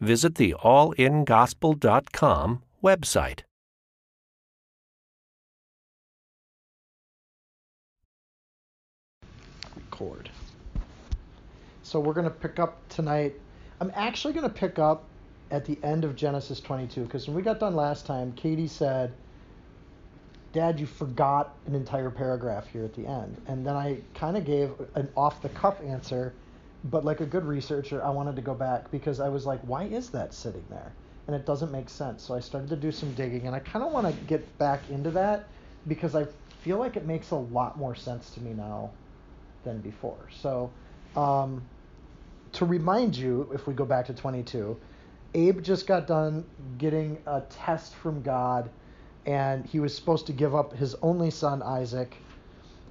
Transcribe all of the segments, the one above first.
visit the allingospel.com website. Record. So we're going to pick up tonight. I'm actually going to pick up at the end of Genesis 22 because when we got done last time, Katie said, Dad, you forgot an entire paragraph here at the end. And then I kind of gave an off the cuff answer but like a good researcher, I wanted to go back because I was like, why is that sitting there? And it doesn't make sense. So I started to do some digging, and I kind of want to get back into that because I feel like it makes a lot more sense to me now than before. So, um, to remind you, if we go back to 22, Abe just got done getting a test from God, and he was supposed to give up his only son, Isaac.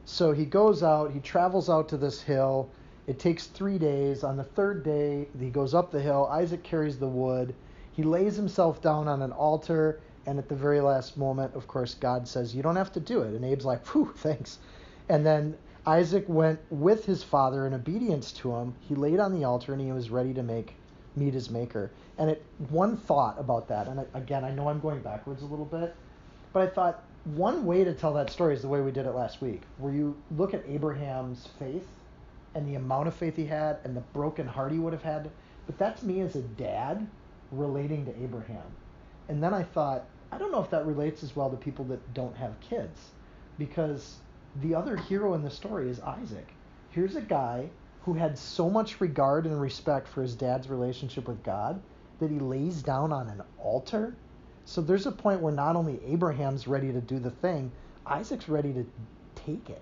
So he goes out, he travels out to this hill it takes three days. On the third day, he goes up the hill. Isaac carries the wood. He lays himself down on an altar. And at the very last moment, of course, God says, You don't have to do it. And Abe's like, Whew, thanks. And then Isaac went with his father in obedience to him. He laid on the altar and he was ready to make meet his maker. And it one thought about that, and again, I know I'm going backwards a little bit, but I thought one way to tell that story is the way we did it last week, where you look at Abraham's faith and the amount of faith he had and the broken heart he would have had. But that's me as a dad relating to Abraham. And then I thought, I don't know if that relates as well to people that don't have kids because the other hero in the story is Isaac. Here's a guy who had so much regard and respect for his dad's relationship with God that he lays down on an altar. So there's a point where not only Abraham's ready to do the thing, Isaac's ready to take it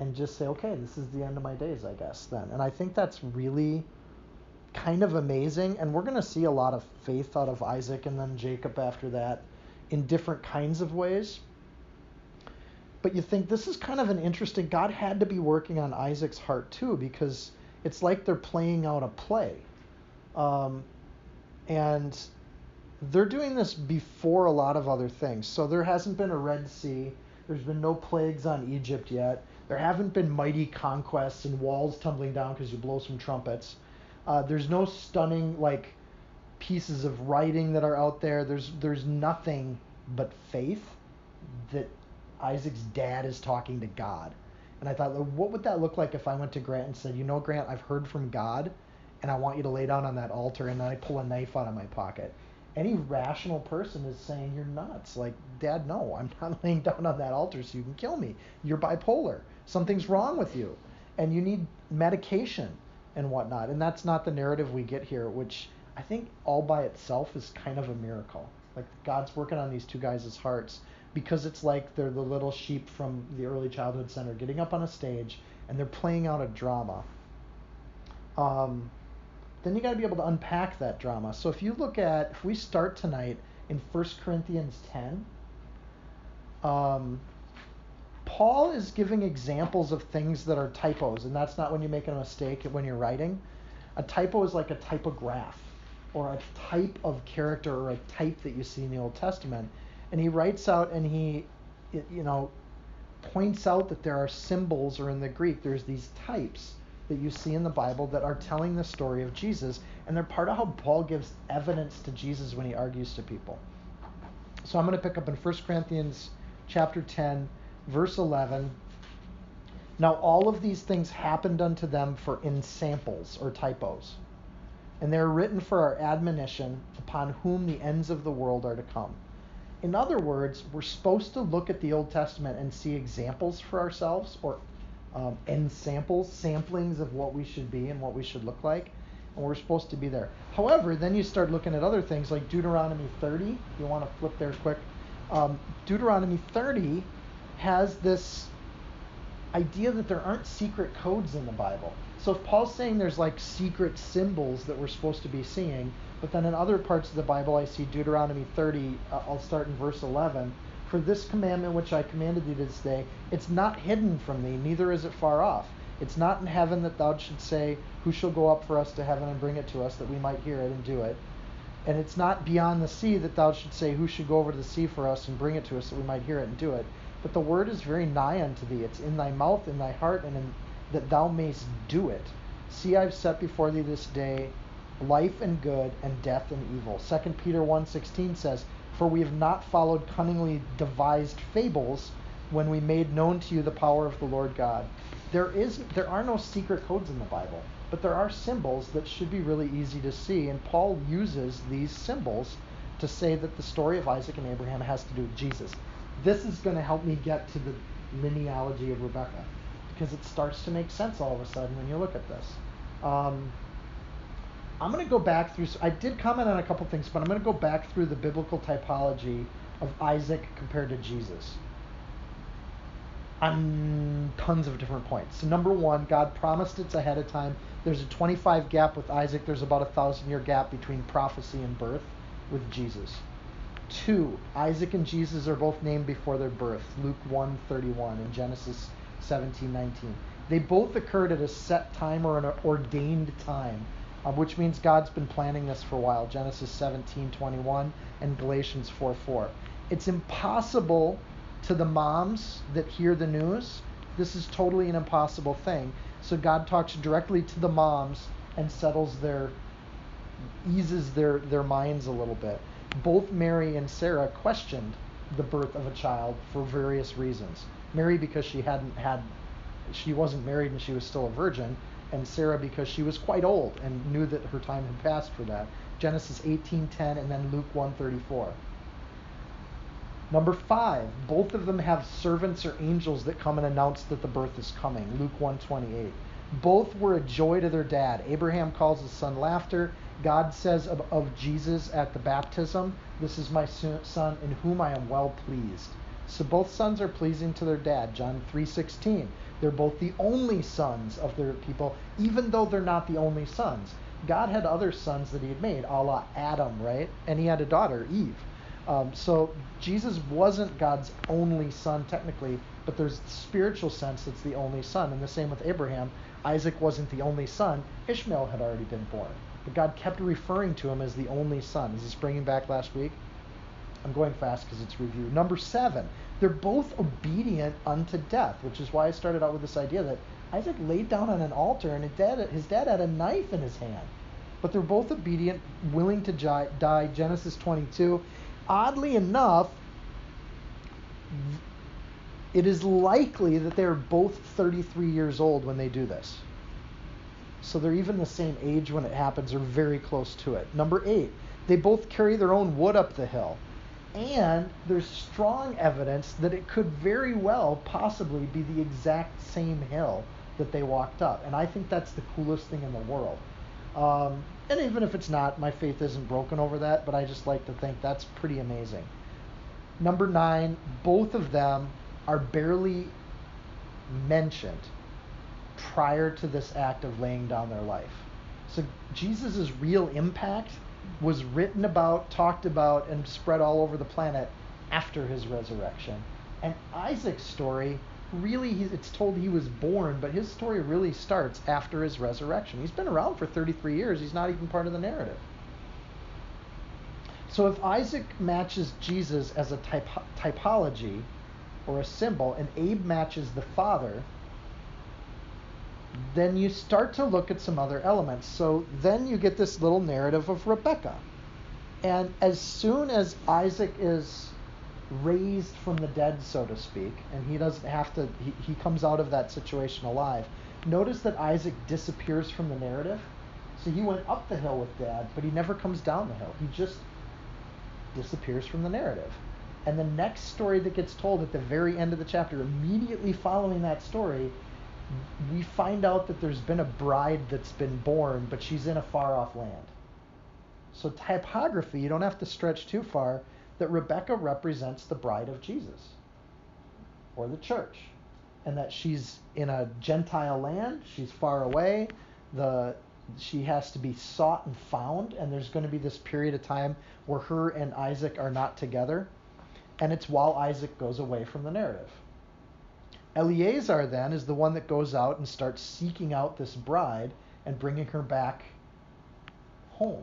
and just say, okay, this is the end of my days, I guess, then. And I think that's really kind of amazing. And we're going to see a lot of faith out of Isaac and then Jacob after that in different kinds of ways. But you think this is kind of an interesting, God had to be working on Isaac's heart too, because it's like they're playing out a play. Um, and they're doing this before a lot of other things. So there hasn't been a Red Sea. There's been no plagues on Egypt yet. There haven't been mighty conquests and walls tumbling down because you blow some trumpets. Uh, there's no stunning like pieces of writing that are out there. There's there's nothing but faith that Isaac's dad is talking to God. And I thought, what would that look like if I went to Grant and said, you know, Grant, I've heard from God, and I want you to lay down on that altar, and I pull a knife out of my pocket. Any rational person is saying you're nuts. Like, Dad, no, I'm not laying down on that altar so you can kill me. You're bipolar something's wrong with you and you need medication and whatnot. And that's not the narrative we get here, which I think all by itself is kind of a miracle. Like God's working on these two guys' hearts because it's like they're the little sheep from the early childhood center getting up on a stage and they're playing out a drama. Um, then you got to be able to unpack that drama. So if you look at, if we start tonight in 1 Corinthians 10, um, Paul is giving examples of things that are typos, and that's not when you make a mistake when you're writing. A typo is like a typograph or a type of character or a type that you see in the Old Testament. And he writes out and he, you know, points out that there are symbols, or in the Greek, there's these types that you see in the Bible that are telling the story of Jesus, and they're part of how Paul gives evidence to Jesus when he argues to people. So I'm going to pick up in 1 Corinthians chapter 10 verse 11 Now all of these things happened unto them for ensamples or typos, and they are written for our admonition, upon whom the ends of the world are to come. In other words, we're supposed to look at the Old Testament and see examples for ourselves, or um, ensamples, samplings of what we should be and what we should look like, and we're supposed to be there. However, then you start looking at other things like Deuteronomy 30. You want to flip there quick. Um, Deuteronomy 30 has this idea that there aren't secret codes in the Bible. So if Paul's saying there's like secret symbols that we're supposed to be seeing, but then in other parts of the Bible I see Deuteronomy 30, uh, I'll start in verse 11. For this commandment which I commanded thee this day, it's not hidden from thee, neither is it far off. It's not in heaven that thou should say, Who shall go up for us to heaven and bring it to us, that we might hear it and do it? And it's not beyond the sea that thou should say, Who should go over to the sea for us and bring it to us, that we might hear it and do it? But the word is very nigh unto thee. It's in thy mouth, in thy heart, and in, that thou mayst do it. See, I've set before thee this day life and good, and death and evil. 2 Peter 1.16 says, For we have not followed cunningly devised fables when we made known to you the power of the Lord God. There is there are no secret codes in the Bible, but there are symbols that should be really easy to see, and Paul uses these symbols to say that the story of Isaac and Abraham has to do with Jesus this is going to help me get to the linealogy of Rebecca because it starts to make sense all of a sudden when you look at this. Um, I'm going to go back through. I did comment on a couple things, but I'm going to go back through the biblical typology of Isaac compared to Jesus on tons of different points. So number one, God promised it's ahead of time. There's a 25 gap with Isaac. There's about a thousand year gap between prophecy and birth with Jesus. Two, Isaac and Jesus are both named before their birth. Luke 1:31 and Genesis 17:19. They both occurred at a set time or an ordained time, uh, which means God's been planning this for a while. Genesis 17:21 and Galatians 4:4. It's impossible to the moms that hear the news. This is totally an impossible thing. So God talks directly to the moms and settles their eases their their minds a little bit both Mary and Sarah questioned the birth of a child for various reasons. Mary because she hadn't had she wasn't married and she was still a virgin, and Sarah because she was quite old and knew that her time had passed for that. Genesis 18:10 and then Luke 1:34. Number 5, both of them have servants or angels that come and announce that the birth is coming. Luke 1:28. Both were a joy to their dad. Abraham calls his son laughter, God says of, of Jesus at the baptism, This is my son in whom I am well pleased. So both sons are pleasing to their dad. John 3:16. They're both the only sons of their people, even though they're not the only sons. God had other sons that he had made, a la Adam, right? And he had a daughter, Eve. Um, so Jesus wasn't God's only son technically, but there's spiritual sense that's the only son. And the same with Abraham. Isaac wasn't the only son. Ishmael had already been born. But God kept referring to him as the only son. Is this bringing back last week? I'm going fast because it's review. Number seven, they're both obedient unto death, which is why I started out with this idea that Isaac laid down on an altar and his dad, his dad had a knife in his hand. But they're both obedient, willing to die. Genesis 22. Oddly enough, it is likely that they're both 33 years old when they do this. So they're even the same age when it happens or very close to it. Number eight, they both carry their own wood up the hill. And there's strong evidence that it could very well possibly be the exact same hill that they walked up. And I think that's the coolest thing in the world. Um, and even if it's not, my faith isn't broken over that, but I just like to think that's pretty amazing. Number nine, both of them are barely mentioned prior to this act of laying down their life. So Jesus' real impact was written about, talked about, and spread all over the planet after his resurrection. And Isaac's story really, it's told he was born, but his story really starts after his resurrection. He's been around for 33 years, he's not even part of the narrative. So if Isaac matches Jesus as a typ- typology or a symbol, and Abe matches the father, then you start to look at some other elements. So then you get this little narrative of Rebecca. And as soon as Isaac is raised from the dead, so to speak, and he doesn't have to, he, he comes out of that situation alive, notice that Isaac disappears from the narrative. So he went up the hill with dad, but he never comes down the hill. He just disappears from the narrative. And the next story that gets told at the very end of the chapter, immediately following that story, we find out that there's been a bride that's been born, but she's in a far off land. So, typography, you don't have to stretch too far, that Rebecca represents the bride of Jesus or the church. and that she's in a Gentile land. She's far away. The she has to be sought and found, and there's going to be this period of time where her and Isaac are not together, and it's while Isaac goes away from the narrative. Eleazar then is the one that goes out and starts seeking out this bride and bringing her back home.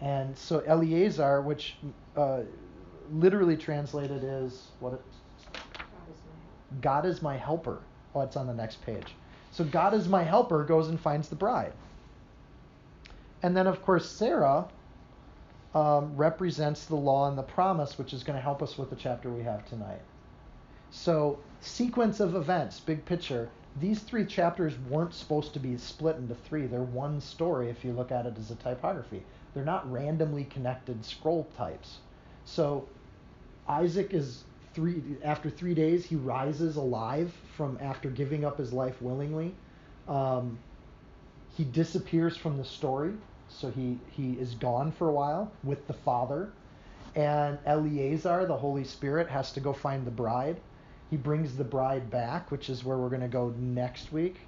And so Eleazar, which uh, literally translated is what? It, God is my helper. Oh, it's on the next page. So God is my helper goes and finds the bride. And then, of course, Sarah um, represents the law and the promise, which is going to help us with the chapter we have tonight. So, sequence of events, big picture. These three chapters weren't supposed to be split into three. They're one story if you look at it as a typography. They're not randomly connected scroll types. So, Isaac is three after three days he rises alive from after giving up his life willingly. Um, he disappears from the story, so he he is gone for a while with the father, and Eleazar, the Holy Spirit, has to go find the bride. He brings the bride back, which is where we're going to go next week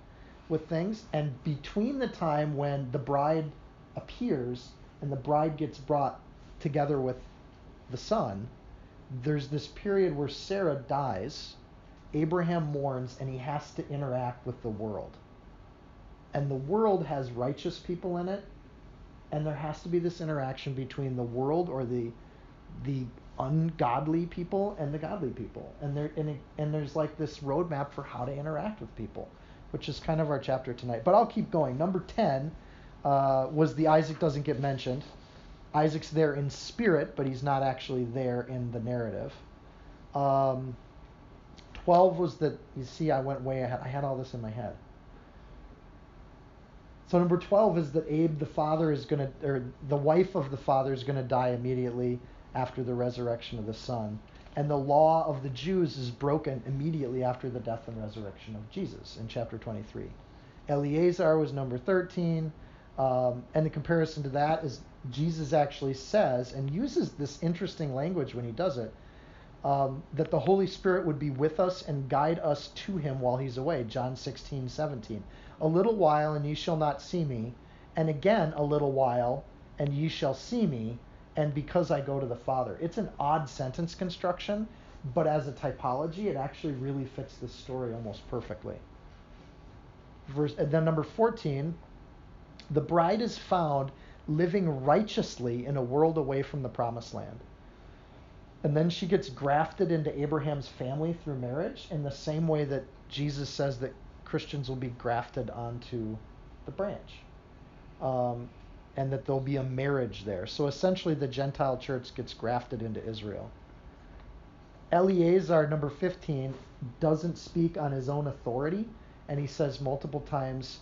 with things. And between the time when the bride appears and the bride gets brought together with the son, there's this period where Sarah dies, Abraham mourns, and he has to interact with the world. And the world has righteous people in it, and there has to be this interaction between the world or the the ungodly people and the godly people. And there and, and there's like this roadmap for how to interact with people, which is kind of our chapter tonight. But I'll keep going. Number ten uh, was the Isaac doesn't get mentioned. Isaac's there in spirit, but he's not actually there in the narrative. Um, 12 was that, you see, I went way ahead. I had all this in my head. So number 12 is that Abe, the father, is going to, or the wife of the father is going to die immediately after the resurrection of the son. And the law of the Jews is broken immediately after the death and resurrection of Jesus in chapter 23. Eleazar was number 13. Um, and the comparison to that is Jesus actually says and uses this interesting language when he does it um, that the Holy Spirit would be with us and guide us to him while he's away. John 16, 17. A little while and ye shall not see me, and again a little while and ye shall see me, and because I go to the Father. It's an odd sentence construction, but as a typology, it actually really fits this story almost perfectly. Verse, and then number 14, the bride is found living righteously in a world away from the promised land. And then she gets grafted into Abraham's family through marriage in the same way that Jesus says that Christians will be grafted onto the branch. Um, and that there'll be a marriage there. So essentially, the Gentile church gets grafted into Israel. Eleazar, number 15, doesn't speak on his own authority, and he says multiple times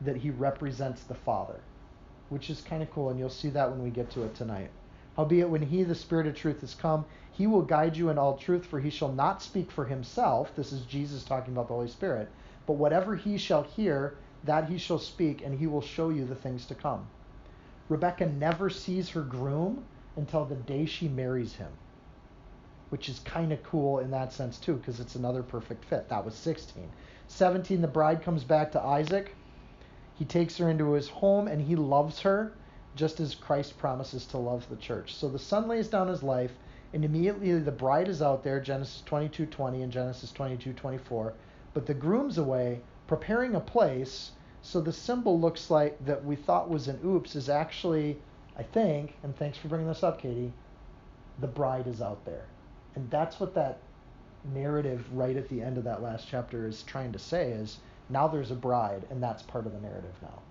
that he represents the Father which is kind of cool, and you'll see that when we get to it tonight. Howbeit, when he, the Spirit of truth, is come, he will guide you in all truth, for he shall not speak for himself. This is Jesus talking about the Holy Spirit. But whatever he shall hear, that he shall speak, and he will show you the things to come. Rebecca never sees her groom until the day she marries him, which is kind of cool in that sense, too, because it's another perfect fit. That was 16. 17, the bride comes back to Isaac. He takes her into his home and he loves her just as Christ promises to love the church. So the son lays down his life and immediately the bride is out there, Genesis 22:20 and Genesis 22:24, but the groom's away preparing a place. So the symbol looks like that we thought was an oops is actually, I think, and thanks for bringing this up, Katie, the bride is out there. And that's what that narrative right at the end of that last chapter is trying to say is now there's a bride, and that's part of the narrative now.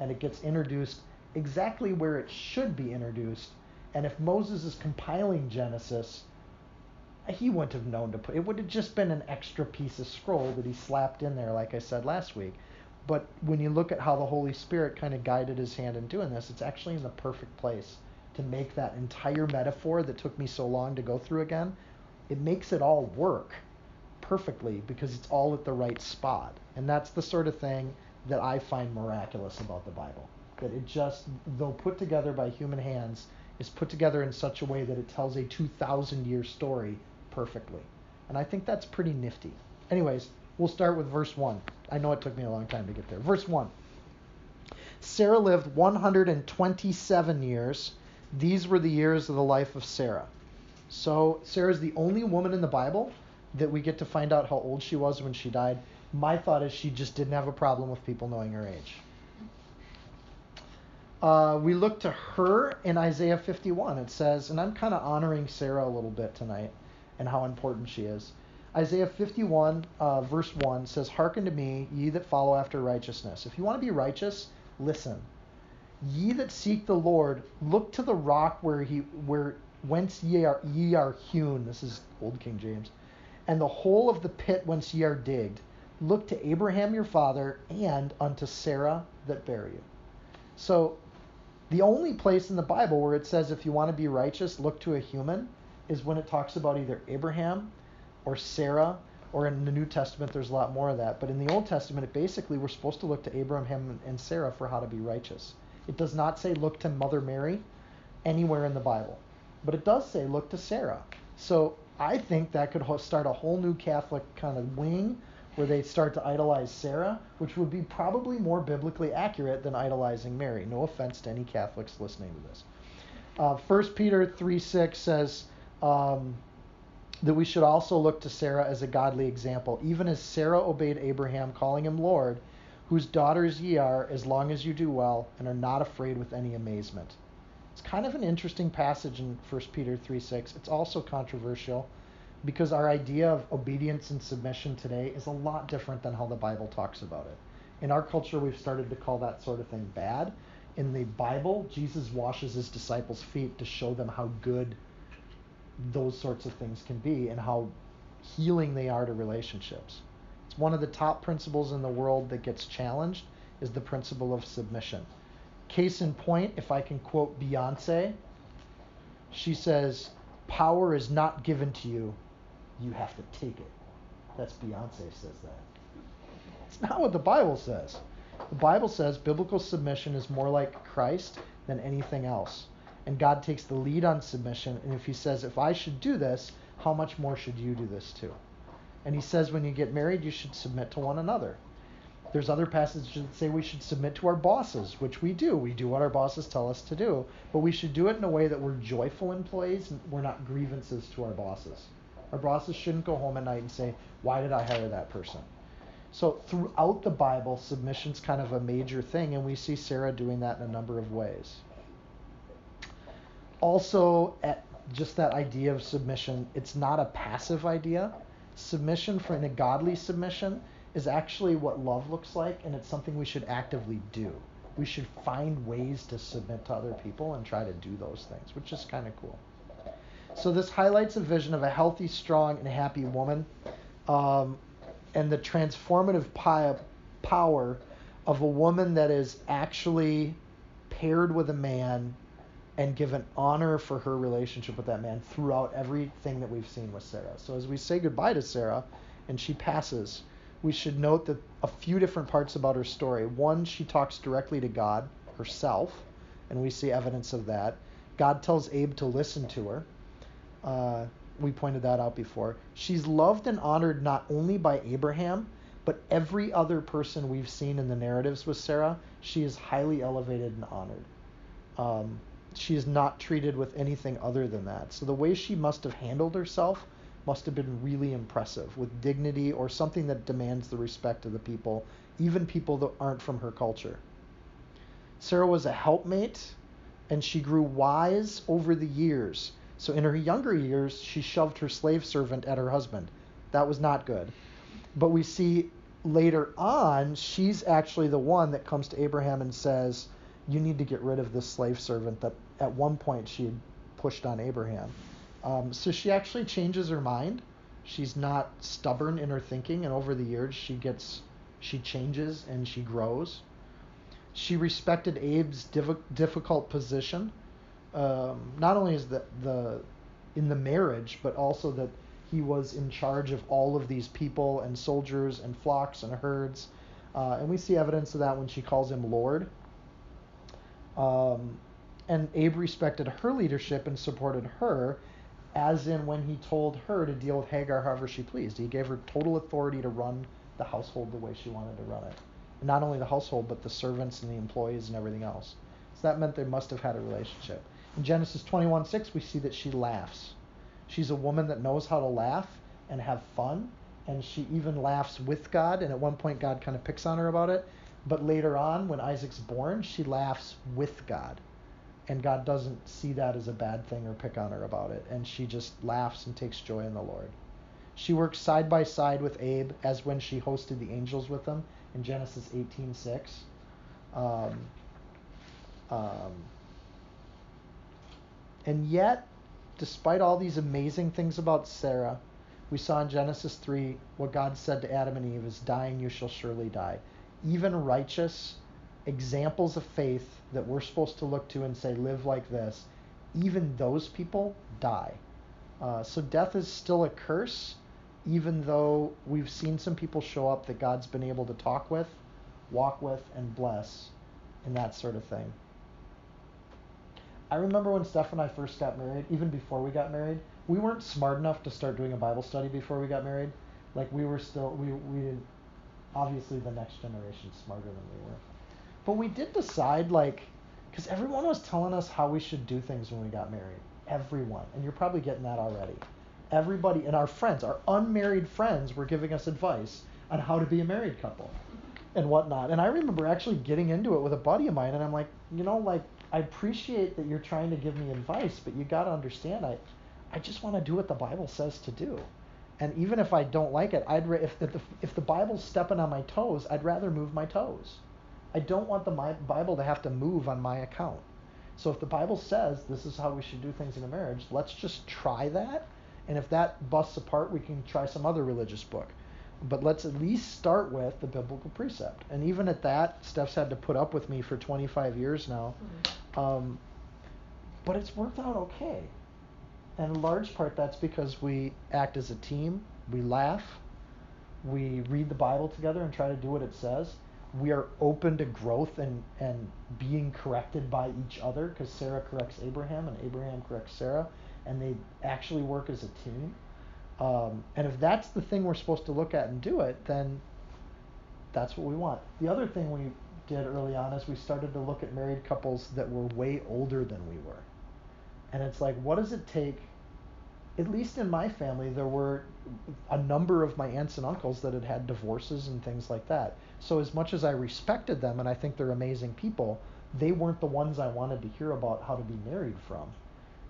And it gets introduced exactly where it should be introduced. And if Moses is compiling Genesis, he wouldn't have known to put it would have just been an extra piece of scroll that he slapped in there like i said last week but when you look at how the holy spirit kind of guided his hand in doing this it's actually in the perfect place to make that entire metaphor that took me so long to go through again it makes it all work perfectly because it's all at the right spot. And that's the sort of thing that I find miraculous about the Bible. That it just, though put together by human hands, is put together in such a way that it tells a 2,000 year story perfectly. And I think that's pretty nifty. Anyways, We'll start with verse 1. I know it took me a long time to get there. Verse 1. Sarah lived 127 years. These were the years of the life of Sarah. So Sarah's the only woman in the Bible that we get to find out how old she was when she died. My thought is she just didn't have a problem with people knowing her age. Uh, we look to her in Isaiah 51. It says, and I'm kind of honoring Sarah a little bit tonight and how important she is. Isaiah 51, uh, verse 1 says, Hearken to me, ye that follow after righteousness. If you want to be righteous, listen. Ye that seek the Lord, look to the rock where he where whence ye are ye are hewn. This is old King James. And the whole of the pit whence ye are digged. Look to Abraham your father and unto Sarah that bare you. So the only place in the Bible where it says if you want to be righteous, look to a human is when it talks about either Abraham or Sarah, or in the New Testament, there's a lot more of that. But in the Old Testament, it basically we're supposed to look to Abraham and Sarah for how to be righteous. It does not say look to Mother Mary anywhere in the Bible, but it does say look to Sarah. So I think that could start a whole new Catholic kind of wing where they start to idolize Sarah, which would be probably more biblically accurate than idolizing Mary. No offense to any Catholics listening to this. Uh, 1 Peter 3 6 says, um, that we should also look to Sarah as a godly example, even as Sarah obeyed Abraham, calling him Lord, whose daughters ye are, as long as you do well, and are not afraid with any amazement. It's kind of an interesting passage in 1 Peter 3 6. It's also controversial because our idea of obedience and submission today is a lot different than how the Bible talks about it. In our culture, we've started to call that sort of thing bad. In the Bible, Jesus washes his disciples' feet to show them how good those sorts of things can be and how healing they are to relationships. It's one of the top principles in the world that gets challenged is the principle of submission. Case in point, if I can quote Beyonce, she says, "Power is not given to you, you have to take it." That's Beyonce says that. It's not what the Bible says. The Bible says biblical submission is more like Christ than anything else and God takes the lead on submission. And if He says, if I should do this, how much more should you do this too? And He says, when you get married, you should submit to one another. There's other passages that say we should submit to our bosses, which we do. We do what our bosses tell us to do, but we should do it in a way that we're joyful employees and we're not grievances to our bosses. Our bosses shouldn't go home at night and say, Why did I hire that person? So, throughout the Bible, submission's kind of a major thing, and we see Sarah doing that in a number of ways also at just that idea of submission, it's not a passive idea. Submission for a godly submission is actually what love looks like, and it's something we should actively do. We should find ways to submit to other people and try to do those things, which is kind of cool. So this highlights a vision of a healthy, strong, and happy woman, um, and the transformative power of a woman that is actually paired with a man and given honor for her relationship with that man throughout everything that we've seen with Sarah. So as we say goodbye to Sarah and she passes, we should note that a few different parts about her story. One, she talks directly to God herself, and we see evidence of that. God tells Abe to listen to her. Uh, we pointed that out before. She's loved and honored not only by Abraham, but every other person we've seen in the narratives with Sarah, she is highly elevated and honored. Um, she is not treated with anything other than that. So the way she must have handled herself must have been really impressive with dignity or something that demands the respect of the people, even people that aren't from her culture. Sarah was a helpmate and she grew wise over the years. So in her younger years, she shoved her slave servant at her husband. That was not good. But we see later on, she's actually the one that comes to Abraham and says, you need to get rid of this slave servant that at one point she had pushed on Abraham. Um, so she actually changes her mind. She's not stubborn in her thinking, and over the years she gets, she changes and she grows. She respected Abe's div- difficult position, um, not only as the the in the marriage, but also that he was in charge of all of these people and soldiers and flocks and herds. Uh, and we see evidence of that when she calls him Lord. Um, and Abe respected her leadership and supported her, as in when he told her to deal with Hagar however she pleased. He gave her total authority to run the household the way she wanted to run it. And not only the household, but the servants and the employees and everything else. So that meant they must have had a relationship. In Genesis 21 6, we see that she laughs. She's a woman that knows how to laugh and have fun, and she even laughs with God. And at one point, God kind of picks on her about it. But later on, when Isaac's born, she laughs with God. And God doesn't see that as a bad thing or pick on her about it. And she just laughs and takes joy in the Lord. She works side by side with Abe as when she hosted the angels with him in Genesis 18:6. Um, um, and yet, despite all these amazing things about Sarah, we saw in Genesis 3 what God said to Adam and Eve is, Dying you shall surely die. Even righteous examples of faith that we're supposed to look to and say, Live like this, even those people die. Uh, so death is still a curse, even though we've seen some people show up that God's been able to talk with, walk with, and bless, and that sort of thing. I remember when Steph and I first got married, even before we got married, we weren't smart enough to start doing a Bible study before we got married. Like we were still, we we obviously the next generation smarter than we were, but we did decide like, because everyone was telling us how we should do things when we got married. Everyone, and you're probably getting that already. Everybody and our friends, our unmarried friends, were giving us advice on how to be a married couple and whatnot. And I remember actually getting into it with a buddy of mine, and I'm like, you know, like I appreciate that you're trying to give me advice, but you got to understand, I, I just want to do what the Bible says to do. And even if I don't like it, I'd if the if the Bible's stepping on my toes, I'd rather move my toes. I don't want the Bible to have to move on my account. So if the Bible says this is how we should do things in a marriage, let's just try that. And if that busts apart, we can try some other religious book. But let's at least start with the biblical precept. And even at that, Steph's had to put up with me for 25 years now. Mm-hmm. Um, but it's worked out okay. And in large part, that's because we act as a team, we laugh, we read the Bible together and try to do what it says. We are open to growth and, and being corrected by each other because Sarah corrects Abraham and Abraham corrects Sarah, and they actually work as a team. Um, and if that's the thing we're supposed to look at and do it, then that's what we want. The other thing we did early on is we started to look at married couples that were way older than we were. And it's like, what does it take? At least in my family, there were a number of my aunts and uncles that had had divorces and things like that. So, as much as I respected them and I think they're amazing people, they weren't the ones I wanted to hear about how to be married from.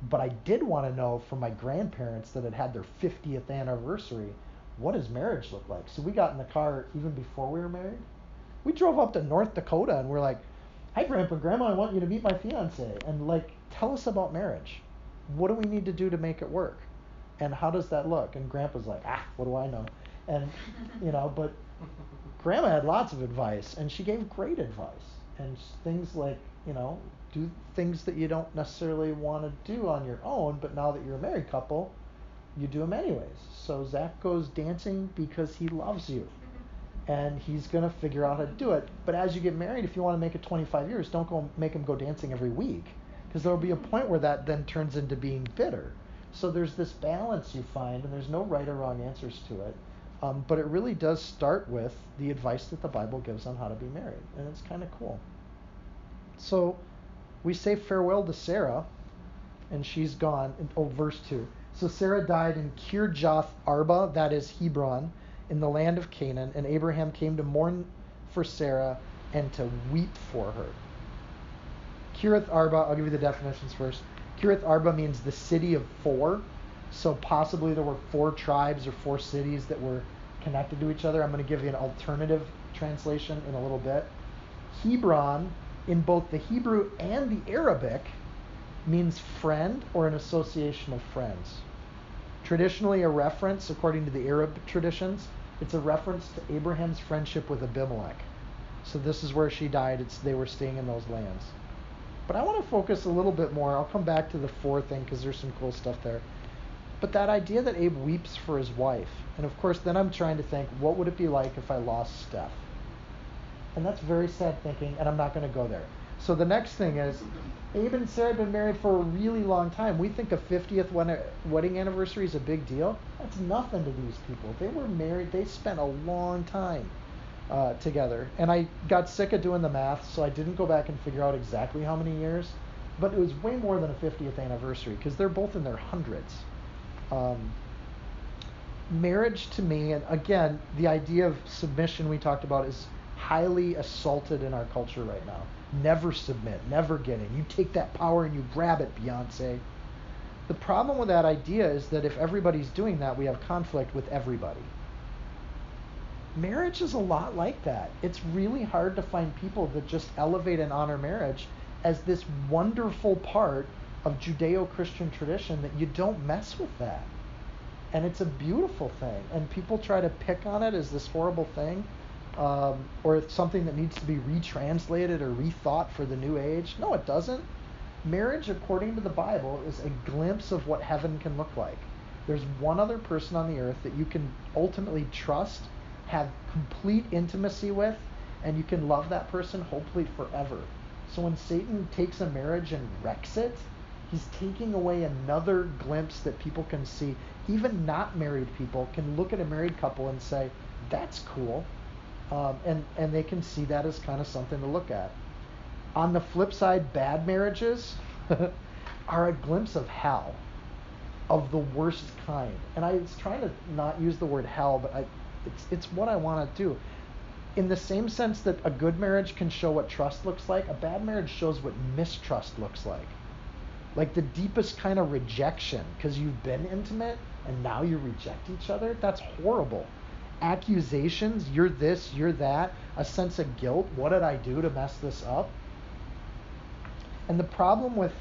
But I did want to know from my grandparents that had had their 50th anniversary, what does marriage look like? So we got in the car even before we were married. We drove up to North Dakota and we're like, "Hi, Grandpa, Grandma, I want you to meet my fiance and like tell us about marriage. What do we need to do to make it work? And how does that look?" And Grandpa's like, "Ah, what do I know?" And you know, but Grandma had lots of advice and she gave great advice and things like you know do things that you don't necessarily want to do on your own, but now that you're a married couple, you do them anyways. So Zach goes dancing because he loves you. And he's going to figure out how to do it. But as you get married, if you want to make it 25 years, don't go make him go dancing every week. Because there'll be a point where that then turns into being bitter. So there's this balance you find, and there's no right or wrong answers to it. Um, but it really does start with the advice that the Bible gives on how to be married. And it's kind of cool. So we say farewell to Sarah, and she's gone. Oh, verse 2. So Sarah died in Kirjath Arba, that is Hebron, in the land of Canaan, and Abraham came to mourn for Sarah and to weep for her. Kirjath Arba, I'll give you the definitions first. Kirjath Arba means the city of four. So possibly there were four tribes or four cities that were connected to each other. I'm going to give you an alternative translation in a little bit. Hebron in both the Hebrew and the Arabic means friend or an association of friends. Traditionally, a reference, according to the Arab traditions, it's a reference to Abraham's friendship with Abimelech. So this is where she died. It's they were staying in those lands. But I want to focus a little bit more. I'll come back to the four thing because there's some cool stuff there. But that idea that Abe weeps for his wife, and of course, then I'm trying to think, what would it be like if I lost Steph? And that's very sad thinking, and I'm not going to go there. So the next thing is, Abe and Sarah have been married for a really long time. We think a 50th wedding anniversary is a big deal. That's nothing to these people. They were married. They spent a long time uh, together. And I got sick of doing the math, so I didn't go back and figure out exactly how many years. But it was way more than a 50th anniversary because they're both in their hundreds. Um, marriage to me, and again, the idea of submission we talked about is highly assaulted in our culture right now. Never submit, never get in. You take that power and you grab it, Beyonce. The problem with that idea is that if everybody's doing that, we have conflict with everybody. Marriage is a lot like that. It's really hard to find people that just elevate and honor marriage as this wonderful part of Judeo Christian tradition that you don't mess with that. And it's a beautiful thing. And people try to pick on it as this horrible thing um, or it's something that needs to be retranslated or rethought for the new age. No, it doesn't. Marriage, according to the Bible, is a glimpse of what heaven can look like. There's one other person on the earth that you can ultimately trust, have complete intimacy with, and you can love that person hopefully forever. So when Satan takes a marriage and wrecks it, he's taking away another glimpse that people can see. Even not married people can look at a married couple and say, that's cool. Um, and, and they can see that as kind of something to look at. On the flip side, bad marriages are a glimpse of hell, of the worst kind. And I was trying to not use the word hell, but I, it's, it's what I want to do. In the same sense that a good marriage can show what trust looks like, a bad marriage shows what mistrust looks like. Like the deepest kind of rejection, because you've been intimate and now you reject each other. That's horrible accusations, you're this, you're that, a sense of guilt. What did I do to mess this up? And the problem with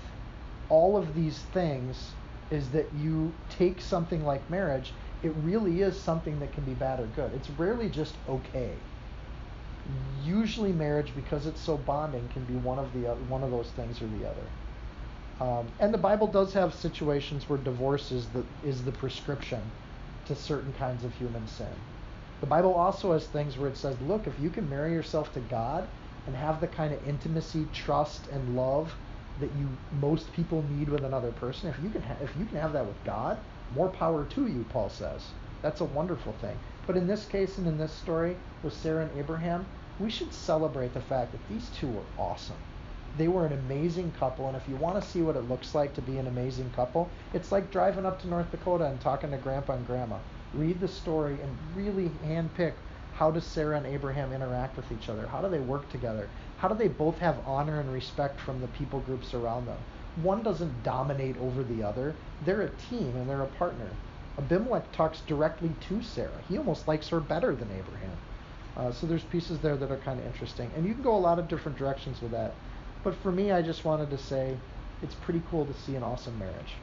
all of these things is that you take something like marriage, it really is something that can be bad or good. It's rarely just okay. Usually, marriage, because it's so bonding, can be one of the one of those things or the other. Um, and the Bible does have situations where divorce is the is the prescription to certain kinds of human sin. The Bible also has things where it says, look, if you can marry yourself to God and have the kind of intimacy, trust, and love that you most people need with another person, if you can ha- if you can have that with God, more power to you, Paul says. That's a wonderful thing. But in this case and in this story with Sarah and Abraham, we should celebrate the fact that these two were awesome. They were an amazing couple, and if you want to see what it looks like to be an amazing couple, it's like driving up to North Dakota and talking to grandpa and grandma read the story and really handpick how does Sarah and Abraham interact with each other? How do they work together? How do they both have honor and respect from the people groups around them? One doesn't dominate over the other. They're a team and they're a partner. Abimelech talks directly to Sarah. He almost likes her better than Abraham. Uh, so there's pieces there that are kind of interesting. And you can go a lot of different directions with that. But for me, I just wanted to say it's pretty cool to see an awesome marriage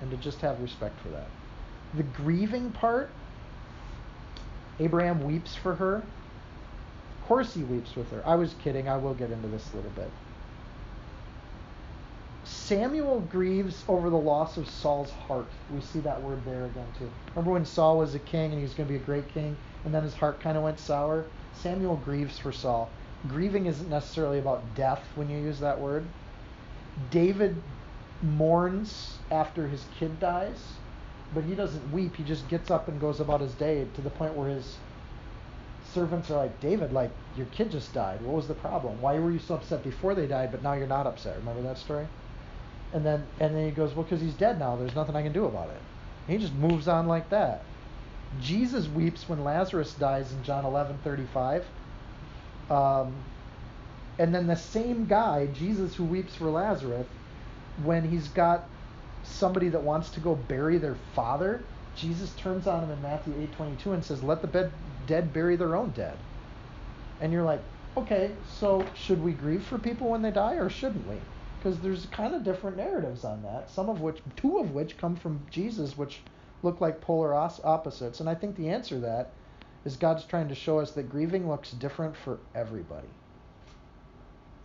and to just have respect for that. The grieving part, Abraham weeps for her. Of course he weeps with her. I was kidding. I will get into this a little bit. Samuel grieves over the loss of Saul's heart. We see that word there again, too. Remember when Saul was a king and he was going to be a great king, and then his heart kind of went sour? Samuel grieves for Saul. Grieving isn't necessarily about death when you use that word. David mourns after his kid dies but he doesn't weep. He just gets up and goes about his day to the point where his servants are like, David, like your kid just died. What was the problem? Why were you so upset before they died, but now you're not upset? Remember that story? And then and then he goes, well, because he's dead now. There's nothing I can do about it. And he just moves on like that. Jesus weeps when Lazarus dies in John 11:35. Um, and then the same guy, Jesus, who weeps for Lazarus, when he's got somebody that wants to go bury their father, Jesus turns on him in Matthew 8:22 and says, "Let the bed, dead bury their own dead." And you're like, "Okay, so should we grieve for people when they die or shouldn't we?" Because there's kind of different narratives on that, some of which two of which come from Jesus which look like polar opposites. And I think the answer to that is God's trying to show us that grieving looks different for everybody.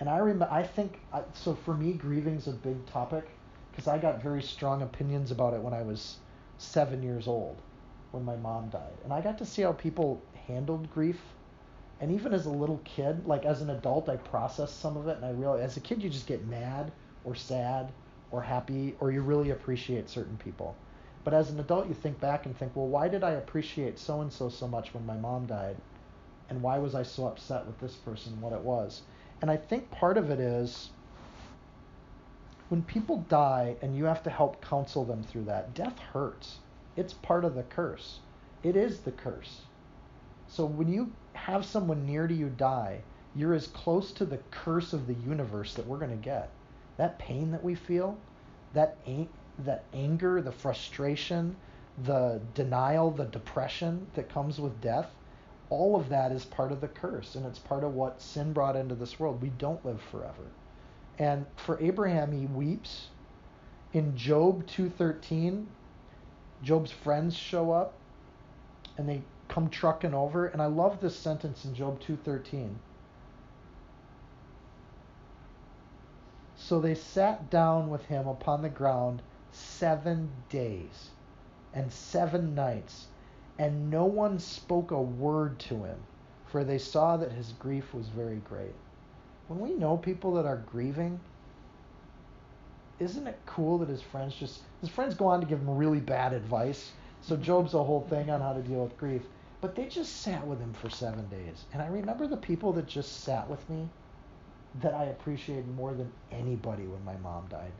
And I remember, I think, uh, so for me, grieving is a big topic because I got very strong opinions about it when I was seven years old, when my mom died, and I got to see how people handled grief And even as a little kid, like as an adult, I processed some of it and I realized as a kid, you just get mad or sad or happy or you really appreciate certain people. But as an adult, you think back and think, well, why did I appreciate so and so so much when my mom died? And why was I so upset with this person, what it was? And I think part of it is when people die and you have to help counsel them through that, death hurts. It's part of the curse. It is the curse. So when you have someone near to you die, you're as close to the curse of the universe that we're going to get. That pain that we feel, that that anger, the frustration, the denial, the depression that comes with death, all of that is part of the curse and it's part of what sin brought into this world. We don't live forever. And for Abraham, he weeps. In Job 2:13, Job's friends show up and they come trucking over, and I love this sentence in Job 2:13. So they sat down with him upon the ground 7 days and 7 nights, and no one spoke a word to him, for they saw that his grief was very great when we know people that are grieving, isn't it cool that his friends just his friends go on to give him really bad advice? So Job's a whole thing on how to deal with grief. But they just sat with him for seven days. And I remember the people that just sat with me that I appreciated more than anybody when my mom died.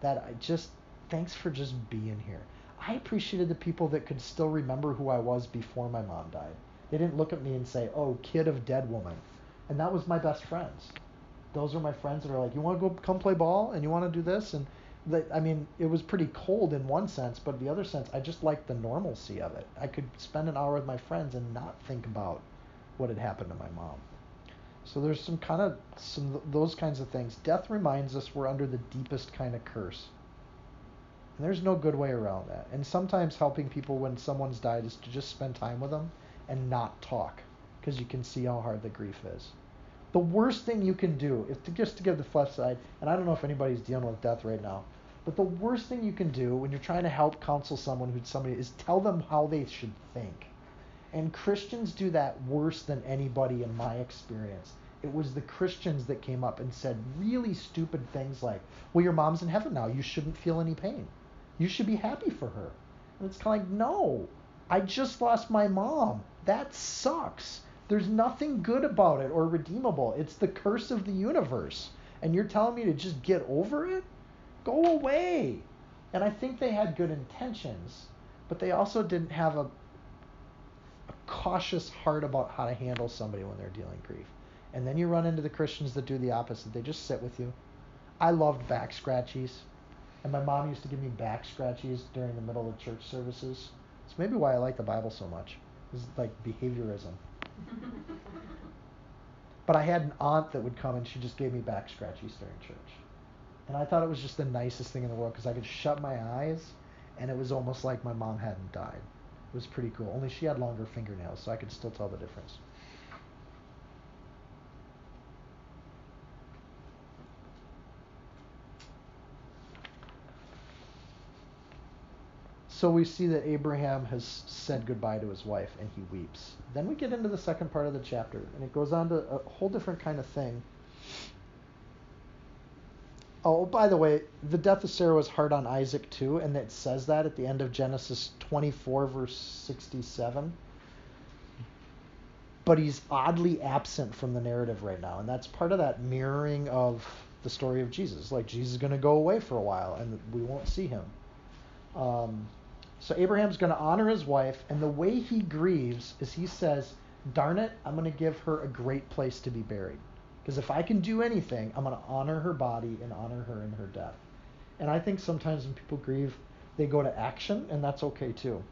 That I just thanks for just being here. I appreciated the people that could still remember who I was before my mom died. They didn't look at me and say, "Oh, kid of dead woman." And that was my best friends those are my friends that are like, you want to go come play ball and you want to do this and I mean, it was pretty cold in one sense, but the other sense, I just liked the normalcy of it. I could spend an hour with my friends and not think about what had happened to my mom. So there's some kind of some those kinds of things. Death reminds us we're under the deepest kind of curse. And there's no good way around that. And sometimes helping people when someone's died is to just spend time with them and not talk because you can see how hard the grief is the worst thing you can do is to just to give the flip side, and I don't know if anybody's dealing with death right now, but the worst thing you can do when you're trying to help counsel someone who's somebody is tell them how they should think. And Christians do that worse than anybody in my experience. It was the Christians that came up and said really stupid things like, well, your mom's in heaven now. You shouldn't feel any pain. You should be happy for her. And it's kind of like, no, I just lost my mom. That sucks. There's nothing good about it or redeemable. It's the curse of the universe. And you're telling me to just get over it? Go away. And I think they had good intentions, but they also didn't have a, a cautious heart about how to handle somebody when they're dealing grief. And then you run into the Christians that do the opposite. They just sit with you. I loved back scratchies. And my mom used to give me back scratchies during the middle of church services. It's maybe why I like the Bible so much. It's like behaviorism. but I had an aunt that would come and she just gave me back scratchies during church. And I thought it was just the nicest thing in the world because I could shut my eyes and it was almost like my mom hadn't died. It was pretty cool. Only she had longer fingernails, so I could still tell the difference. So we see that Abraham has said goodbye to his wife and he weeps. Then we get into the second part of the chapter and it goes on to a whole different kind of thing. Oh, by the way, the death of Sarah was hard on Isaac too, and it says that at the end of Genesis 24, verse 67. But he's oddly absent from the narrative right now, and that's part of that mirroring of the story of Jesus. Like Jesus is going to go away for a while, and we won't see him. Um, so Abraham's going to honor his wife, and the way he grieves is he says, Darn it, I'm going to give her a great place to be buried. Because if I can do anything, I'm going to honor her body and honor her in her death. And I think sometimes when people grieve, they go to action, and that's okay too.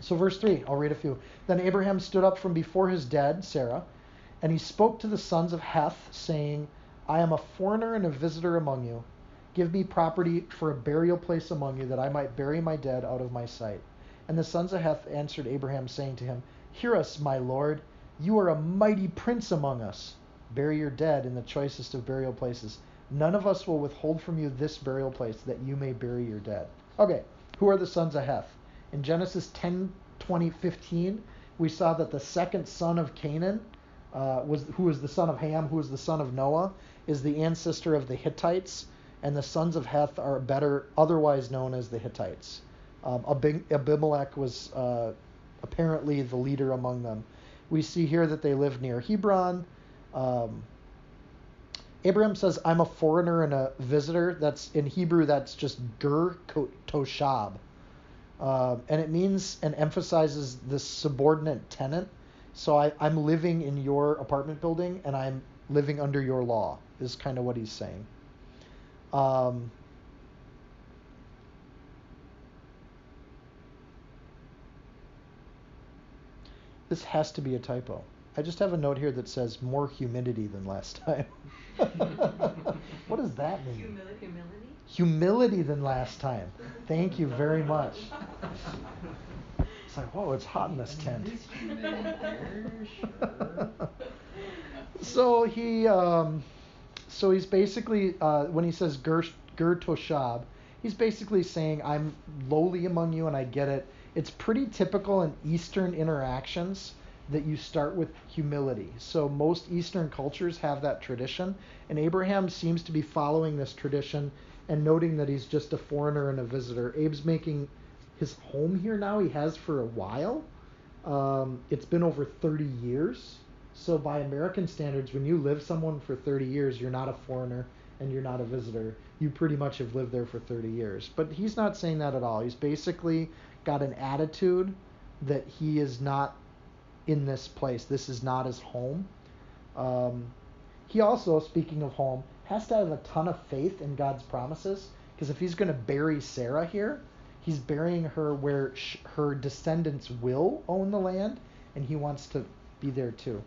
So, verse 3, I'll read a few. Then Abraham stood up from before his dead, Sarah, and he spoke to the sons of Heth, saying, I am a foreigner and a visitor among you. Give me property for a burial place among you, that I might bury my dead out of my sight. And the sons of Heth answered Abraham, saying to him, Hear us, my lord. You are a mighty prince among us. Bury your dead in the choicest of burial places. None of us will withhold from you this burial place, that you may bury your dead. Okay, who are the sons of Heth? In Genesis 10, 20, 15, we saw that the second son of Canaan uh, was who was the son of Ham, who was the son of Noah, is the ancestor of the Hittites, and the sons of Heth are better otherwise known as the Hittites. Um, Abimelech was uh, apparently the leader among them. We see here that they live near Hebron. Um, Abraham says, "I'm a foreigner and a visitor." That's in Hebrew. That's just ger toshab, uh, and it means and emphasizes the subordinate tenant. So I, I'm living in your apartment building, and I'm living under your law. Is kind of what he's saying. Um, this has to be a typo. I just have a note here that says more humidity than last time. what does that mean? Humility. Humility than last time. Thank you very much. It's like, whoa, it's hot in this tent. so he, um, so he's basically uh, when he says ger, toshab, he's basically saying I'm lowly among you and I get it. It's pretty typical in Eastern interactions that you start with humility. So most Eastern cultures have that tradition, and Abraham seems to be following this tradition and noting that he's just a foreigner and a visitor. Abe's making his home here now. He has for a while. Um, it's been over 30 years. So by American standards, when you live someone for 30 years, you're not a foreigner and you're not a visitor. You pretty much have lived there for 30 years. But he's not saying that at all. He's basically got an attitude that he is not in this place. This is not his home. Um, he also, speaking of home, has to have a ton of faith in God's promises because if he's going to bury Sarah here, he's burying her where sh- her descendants will own the land, and he wants to be there too.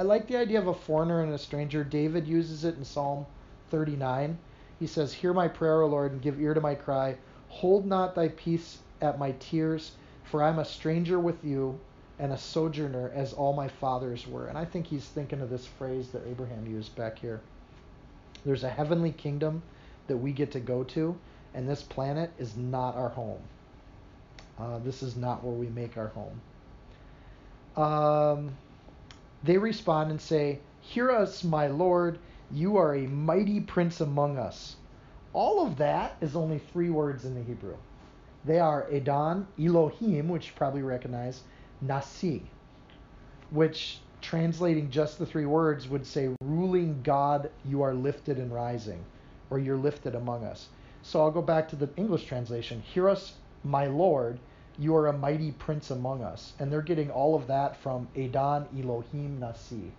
I like the idea of a foreigner and a stranger. David uses it in Psalm 39. He says, Hear my prayer, O Lord, and give ear to my cry. Hold not thy peace at my tears, for I am a stranger with you and a sojourner as all my fathers were. And I think he's thinking of this phrase that Abraham used back here. There's a heavenly kingdom that we get to go to, and this planet is not our home. Uh, this is not where we make our home. Um, they respond and say, Hear us, my Lord, you are a mighty prince among us. All of that is only three words in the Hebrew. They are Adon, Elohim, which you probably recognize, Nasi, which translating just the three words would say, ruling God, you are lifted and rising, or you're lifted among us. So I'll go back to the English translation. Hear us, my Lord, you are a mighty prince among us. And they're getting all of that from Adon Elohim Nasi.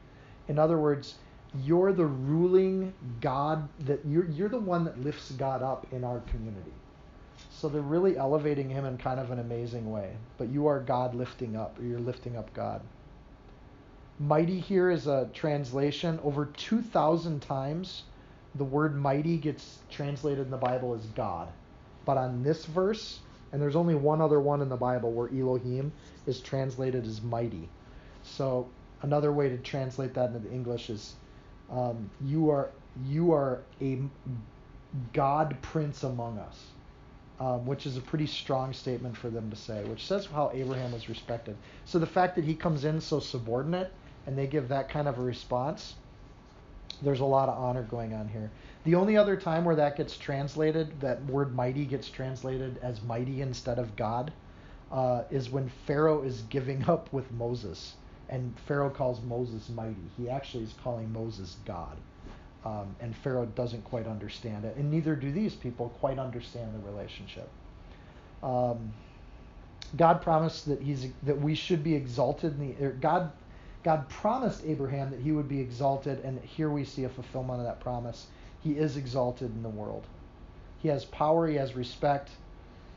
In other words, you're the ruling God that you're, you're the one that lifts God up in our community. So they're really elevating him in kind of an amazing way. But you are God lifting up, or you're lifting up God. Mighty here is a translation. Over 2,000 times, the word mighty gets translated in the Bible as God. But on this verse, and there's only one other one in the Bible where Elohim is translated as mighty. So another way to translate that into English is um, you are you are a God prince among us um, which is a pretty strong statement for them to say, which says how Abraham was respected. So the fact that he comes in so subordinate and they give that kind of a response, there's a lot of honor going on here. The only other time where that gets translated, that word mighty gets translated as mighty instead of God, uh, is when Pharaoh is giving up with Moses. And Pharaoh calls Moses mighty. He actually is calling Moses God. Um, and Pharaoh doesn't quite understand it, and neither do these people quite understand the relationship. Um, God promised that he's that we should be exalted in the God God promised Abraham that he would be exalted, and here we see a fulfillment of that promise. He is exalted in the world. He has power, he has respect,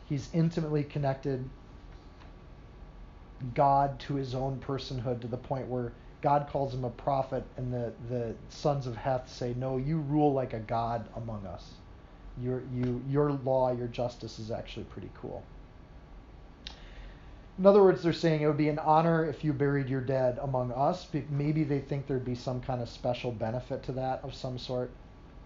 he's intimately connected God to his own personhood to the point where God calls him a prophet, and the, the sons of Heth say, No, you rule like a god among us. Your, you, your law, your justice is actually pretty cool. In other words, they're saying it would be an honor if you buried your dead among us. Maybe they think there'd be some kind of special benefit to that of some sort.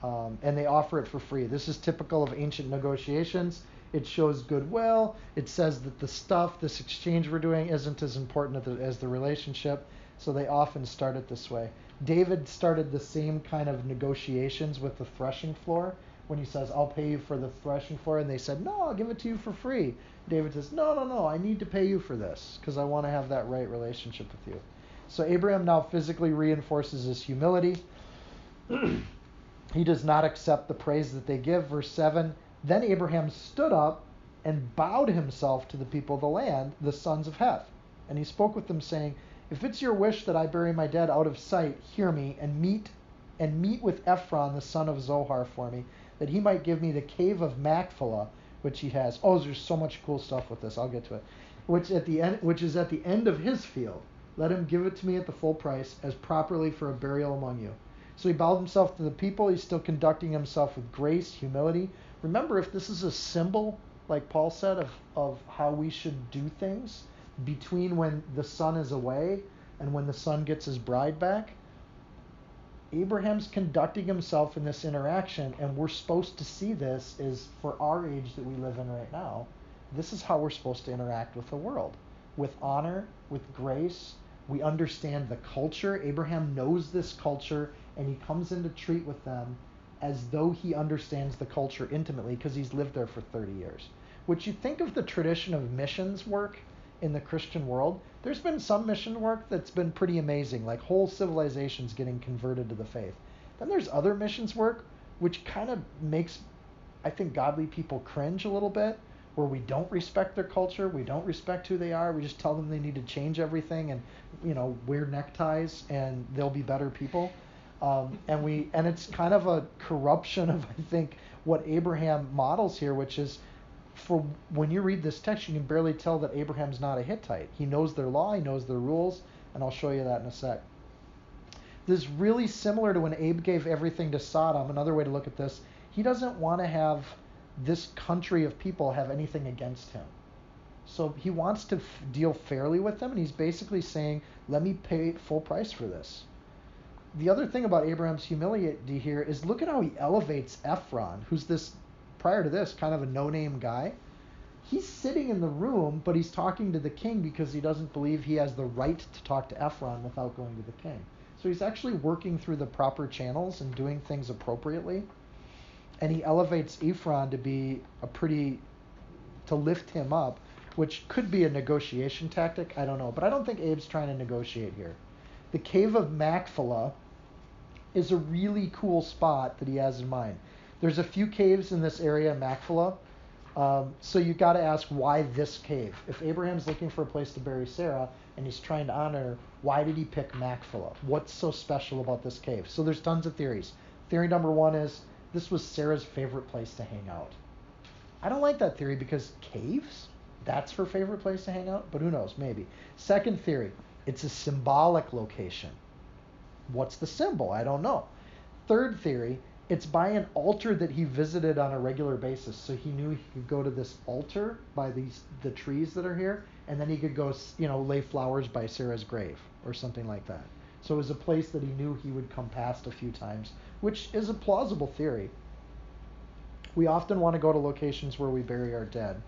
Um, and they offer it for free. This is typical of ancient negotiations. It shows goodwill. It says that the stuff, this exchange we're doing, isn't as important as the relationship So they often start it this way. David started the same kind of negotiations with the threshing floor when he says, I'll pay you for the threshing floor. And they said, No, I'll give it to you for free. David says, No, no, no, I need to pay you for this because I want to have that right relationship with you. So Abraham now physically reinforces his humility. he does not accept the praise that they give. Verse 7 Then Abraham stood up and bowed himself to the people of the land, the sons of Heth. And he spoke with them, saying, If it's your wish that I bury my dead out of sight, hear me, and meet and meet with Ephron the son of Zohar for me, that he might give me the cave of Machpelah, which he has. Oh, there's so much cool stuff with this. I'll get to it. Which at the end, which is at the end of his field. Let him give it to me at the full price, as properly for a burial among you. So he bowed himself to the people. He's still conducting himself with grace, humility. Remember, if this is a symbol, like Paul said, of, of how we should do things between when the son is away and when the son gets his bride back, Abraham's conducting himself in this interaction, and we're supposed to see this is for our age that we live in right now. This is how we're supposed to interact with the world with honor, with grace. We understand the culture. Abraham knows this culture, and he comes in to treat with them as though he understands the culture intimately because he's lived there for 30 years. Would you think of the tradition of missions work in the Christian world, there's been some mission work that's been pretty amazing, like whole civilizations getting converted to the faith. Then there's other missions work which kind of makes, I think, godly people cringe a little bit, where we don't respect their culture, we don't respect who they are, we just tell them they need to change everything and, you know, wear neckties and they'll be better people. Um, and we and it's kind of a corruption of I think what Abraham models here, which is for when you read this text, you can barely tell that Abraham's not a Hittite. He knows their law, he knows their rules, and I'll show you that in a sec. This is really similar to when Abe gave everything to Sodom. Another way to look at this, he doesn't want to have this country of people have anything against him. So he wants to f- deal fairly with them, and he's basically saying, let me pay full price for this. The other thing about Abraham's humility here is look at how he elevates Ephron, who's this prior to this, kind of a no name guy. He's sitting in the room, but he's talking to the king because he doesn't believe he has the right to talk to Ephron without going to the king. So he's actually working through the proper channels and doing things appropriately. And he elevates Ephron to be a pretty, to lift him up, which could be a negotiation tactic. I don't know. But I don't think Abe's trying to negotiate here. The cave of Machpelah is a really cool spot that he has in mind. There's a few caves in this area, Machpelah. Um, so you've got to ask why this cave. If Abraham's looking for a place to bury Sarah and he's trying to honor her, why did he pick Machpelah? What's so special about this cave? So there's tons of theories. Theory number one is this was Sarah's favorite place to hang out. I don't like that theory because caves? That's her favorite place to hang out? But who knows? Maybe. Second theory, it's a symbolic location. What's the symbol? I don't know. Third theory, it's by an altar that he visited on a regular basis. So he knew he could go to this altar by these the trees that are here, and then he could go, you know, lay flowers by Sarah's grave or something like that. So it was a place that he knew he would come past a few times, which is a plausible theory. We often want to go to locations where we bury our dead.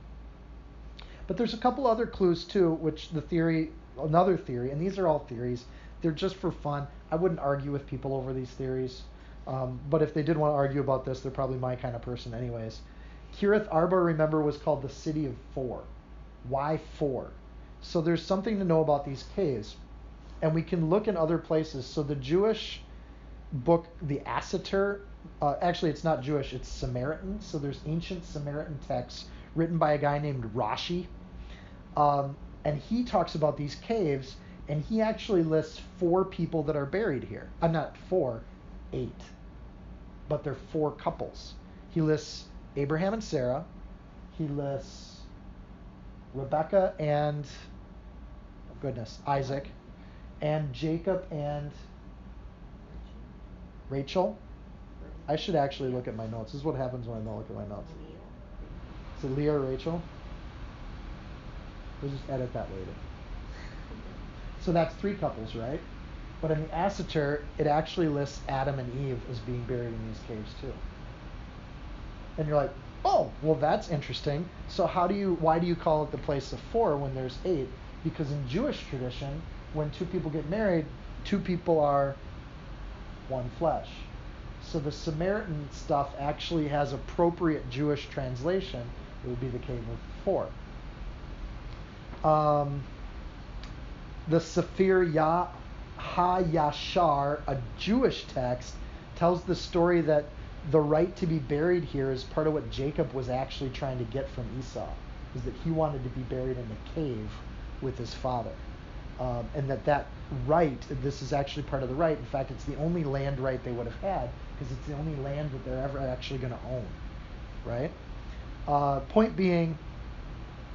But there's a couple other clues too, which the theory, another theory, and these are all theories. They're just for fun. I wouldn't argue with people over these theories. Um, but if they did want to argue about this, they're probably my kind of person, anyways. Kiriath Arba, remember, was called the city of four. Why four? So there's something to know about these caves. And we can look in other places. So the Jewish book, the Asatir, uh, actually, it's not Jewish, it's Samaritan. So there's ancient Samaritan texts written by a guy named Rashi. Um, and he talks about these caves, and he actually lists four people that are buried here. I'm uh, not four, eight. But they're four couples. He lists Abraham and Sarah. He lists Rebecca and oh goodness, Isaac, and Jacob and Rachel. I should actually look at my notes. This is what happens when I don't look at my notes. Is it Leah or Rachel? We'll just edit that later. So that's three couples, right? But in the Asatir, it actually lists Adam and Eve as being buried in these caves too. And you're like, oh, well, that's interesting. So how do you, why do you call it the place of four when there's eight? Because in Jewish tradition, when two people get married, two people are one flesh. So the Samaritan stuff actually has appropriate Jewish translation. It would be the cave of four. Um, the Sefer ya, HaYashar, a Jewish text, tells the story that the right to be buried here is part of what Jacob was actually trying to get from Esau, is that he wanted to be buried in the cave with his father. Um, and that that right, this is actually part of the right. In fact, it's the only land right they would have had because it's the only land that they're ever actually going to own, right? Uh, point being,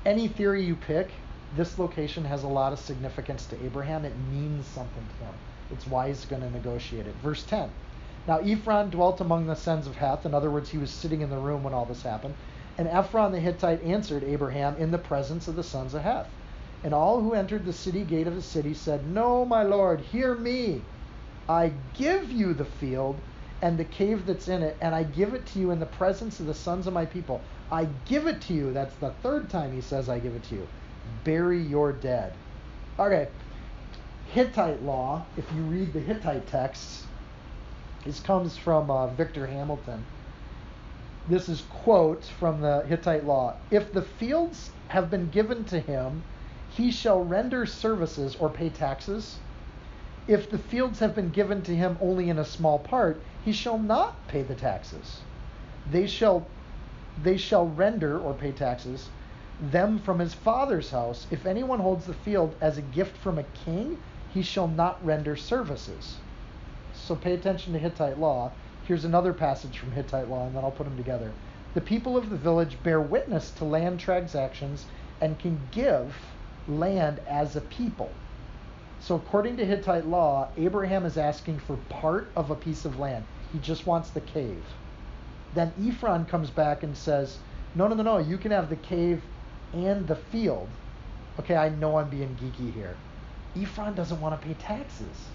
any theory you pick, this location has a lot of significance to Abraham. It means something to him. It's why he's going to negotiate it. Verse 10. Now Ephron dwelt among the sons of Heth. In other words, he was sitting in the room when all this happened. And Ephron the Hittite answered Abraham in the presence of the sons of Heth. And all who entered the city gate of the city said, No, my lord, hear me. I give you the field and the cave that's in it, and I give it to you in the presence of the sons of my people. I give it to you. That's the third time he says, I give it to you. Bury your dead. Okay. Hittite law, if you read the Hittite texts, this comes from uh, Victor Hamilton. This is quote from the Hittite law. If the fields have been given to him, he shall render services or pay taxes. If the fields have been given to him only in a small part, he shall not pay the taxes. They shall they shall render or pay taxes them from his father's house. If anyone holds the field as a gift from a king, he shall not render services. So pay attention to Hittite law. Here's another passage from Hittite law, and then I'll put them together. The people of the village bear witness to land transactions and can give land as a people. So, according to Hittite law, Abraham is asking for part of a piece of land. He just wants the cave. Then Ephron comes back and says, No, no, no, no, you can have the cave and the field. Okay, I know I'm being geeky here. Ephron doesn't want to pay taxes,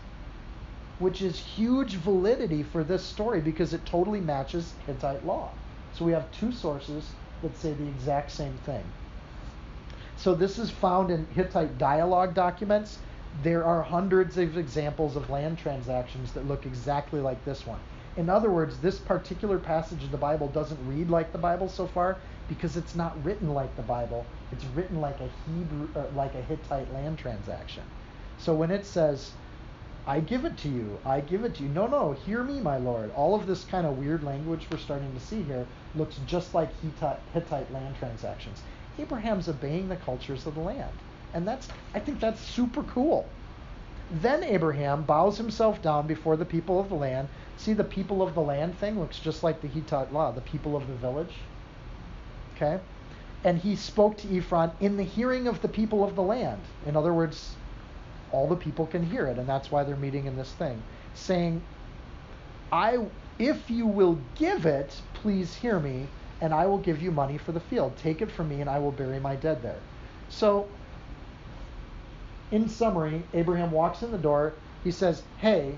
which is huge validity for this story because it totally matches Hittite law. So we have two sources that say the exact same thing. So this is found in Hittite dialogue documents. There are hundreds of examples of land transactions that look exactly like this one. In other words, this particular passage of the Bible doesn't read like the Bible so far because it's not written like the Bible. It's written like a Hebrew like a Hittite land transaction. So when it says, I give it to you, I give it to you. No, no, hear me, my Lord. All of this kind of weird language we're starting to see here looks just like Hittite, Hittite land transactions. Abraham's obeying the cultures of the land. And that's I think that's super cool. Then Abraham bows himself down before the people of the land. See the people of the land thing looks just like the Hittite law, the people of the village. Okay? And he spoke to Ephron in the hearing of the people of the land. In other words, all the people can hear it, and that's why they're meeting in this thing, saying, I if you will give it, please hear me and I will give you money for the field. Take it from me, and I will bury my dead there. So, in summary, Abraham walks in the door. He says, Hey,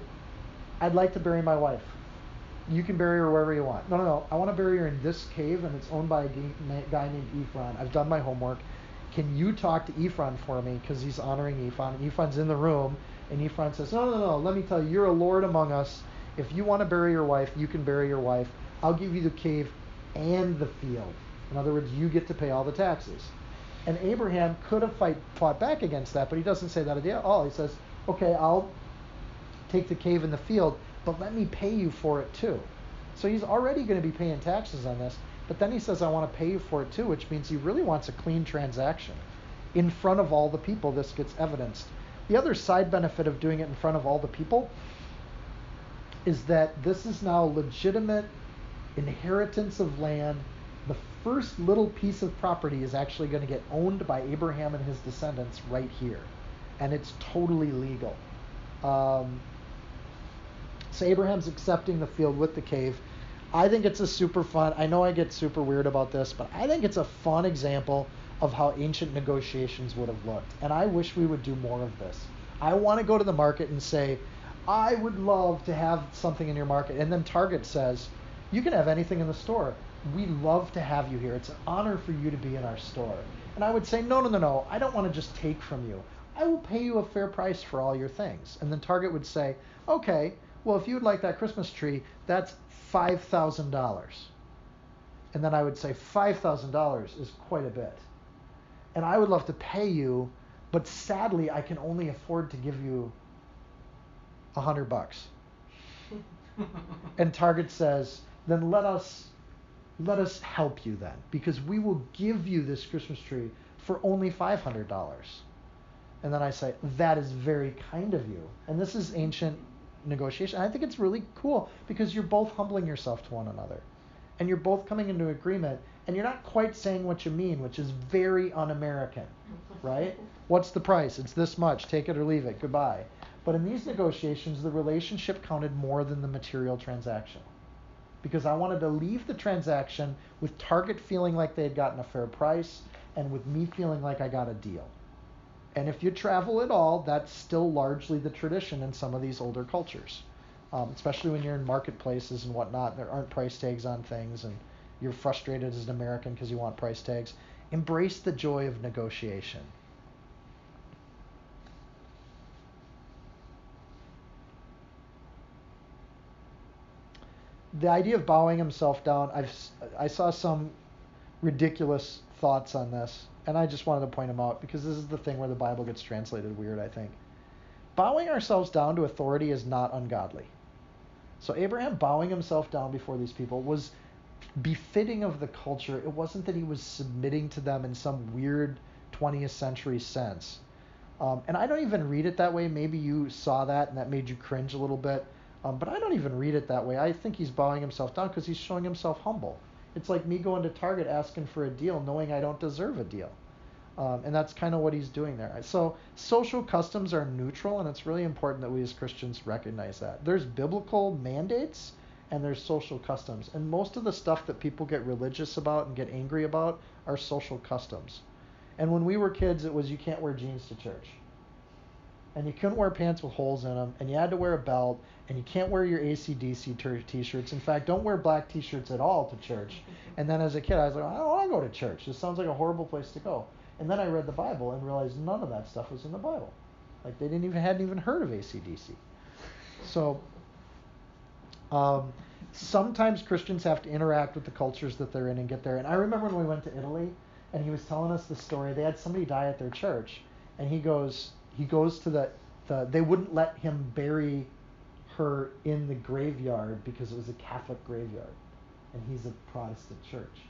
I'd like to bury my wife. You can bury her wherever you want. No, no, no. I want to bury her in this cave, and it's owned by a guy named Ephron. I've done my homework. Can you talk to Ephron for me? Because he's honoring Ephron. Ephron's in the room, and Ephron says, No, no, no. Let me tell you, you're a lord among us. If you want to bury your wife, you can bury your wife. I'll give you the cave and the field. In other words, you get to pay all the taxes. And Abraham could have fight, fought back against that, but he doesn't say that at all. He says, okay, I'll take the cave and the field, but let me pay you for it too. So he's already going to be paying taxes on this, but then he says, I want to pay you for it too, which means he really wants a clean transaction. In front of all the people, this gets evidenced. The other side benefit of doing it in front of all the people is that this is now legitimate inheritance of land, the first little piece of property is actually going to get owned by Abraham and his descendants right here. And it's totally legal. Um, so Abraham's accepting the field with the cave. I think it's a super fun. I know I get super weird about this, but I think it's a fun example of how ancient negotiations would have looked. And I wish we would do more of this. I want to go to the market and say, I would love to have something in your market. And then Target says, you can have anything in the store. We love to have you here. It's an honor for you to be in our store. And I would say, no, no, no, no. I don't want to just take from you. I will pay you a fair price for all your things. And then Target would say, okay, well, if you would like that Christmas tree, that's $5,000. And then I would say, $5,000 is quite a bit. And I would love to pay you, but sadly, I can only afford to give you a hundred bucks. and Target says, then let us let us help you then, because we will give you this Christmas tree for only five hundred dollars. And then I say, that is very kind of you. And this is ancient negotiation. I think it's really cool because you're both humbling yourself to one another. And you're both coming into agreement and you're not quite saying what you mean, which is very un-American, right? What's the price? It's this much. Take it or leave it. Goodbye. But in these negotiations, the relationship counted more than the material transaction. Because I wanted to leave the transaction with Target feeling like they had gotten a fair price and with me feeling like I got a deal. And if you travel at all, that's still largely the tradition in some of these older cultures, um, especially when you're in marketplaces and whatnot. There aren't price tags on things, and you're frustrated as an American because you want price tags. Embrace the joy of negotiation. The idea of bowing himself down, I've, I saw some ridiculous thoughts on this and I just wanted to point them out because this is the thing where the Bible gets translated weird, I think. Bowing ourselves down to authority is not ungodly. So Abraham bowing himself down before these people was befitting of the culture. It wasn't that he was submitting to them in some weird 20th century sense. Um, and I don't even read it that way. Maybe you saw that and that made you cringe a little bit. Um, but I don't even read it that way. I think he's bowing himself down because he's showing himself humble. It's like me going to Target asking for a deal, knowing I don't deserve a deal. Um, and that's kind of what he's doing there. So social customs are neutral, and it's really important that we as Christians recognize that. There's biblical mandates and there's social customs. And most of the stuff that people get religious about and get angry about are social customs. And when we were kids, it was you can't wear jeans to church and you couldn't wear pants with holes in them, and you had to wear a belt, and you can't wear your ACDC t-shirts. In fact, don't wear black t-shirts at all to church. And then as a kid, I was like, I don't want to go to church. This sounds like a horrible place to go. And then I read the Bible and realized none of that stuff was in the Bible. Like they didn't even hadn't even heard of ACDC. So um, sometimes Christians have to interact with the cultures that they're in and get there. And I remember when we went to Italy, and he was telling us the story. They had somebody die at their church, and he goes, he goes to the, the they wouldn't let him bury her in the graveyard because it was a Catholic graveyard, and he's a Protestant church.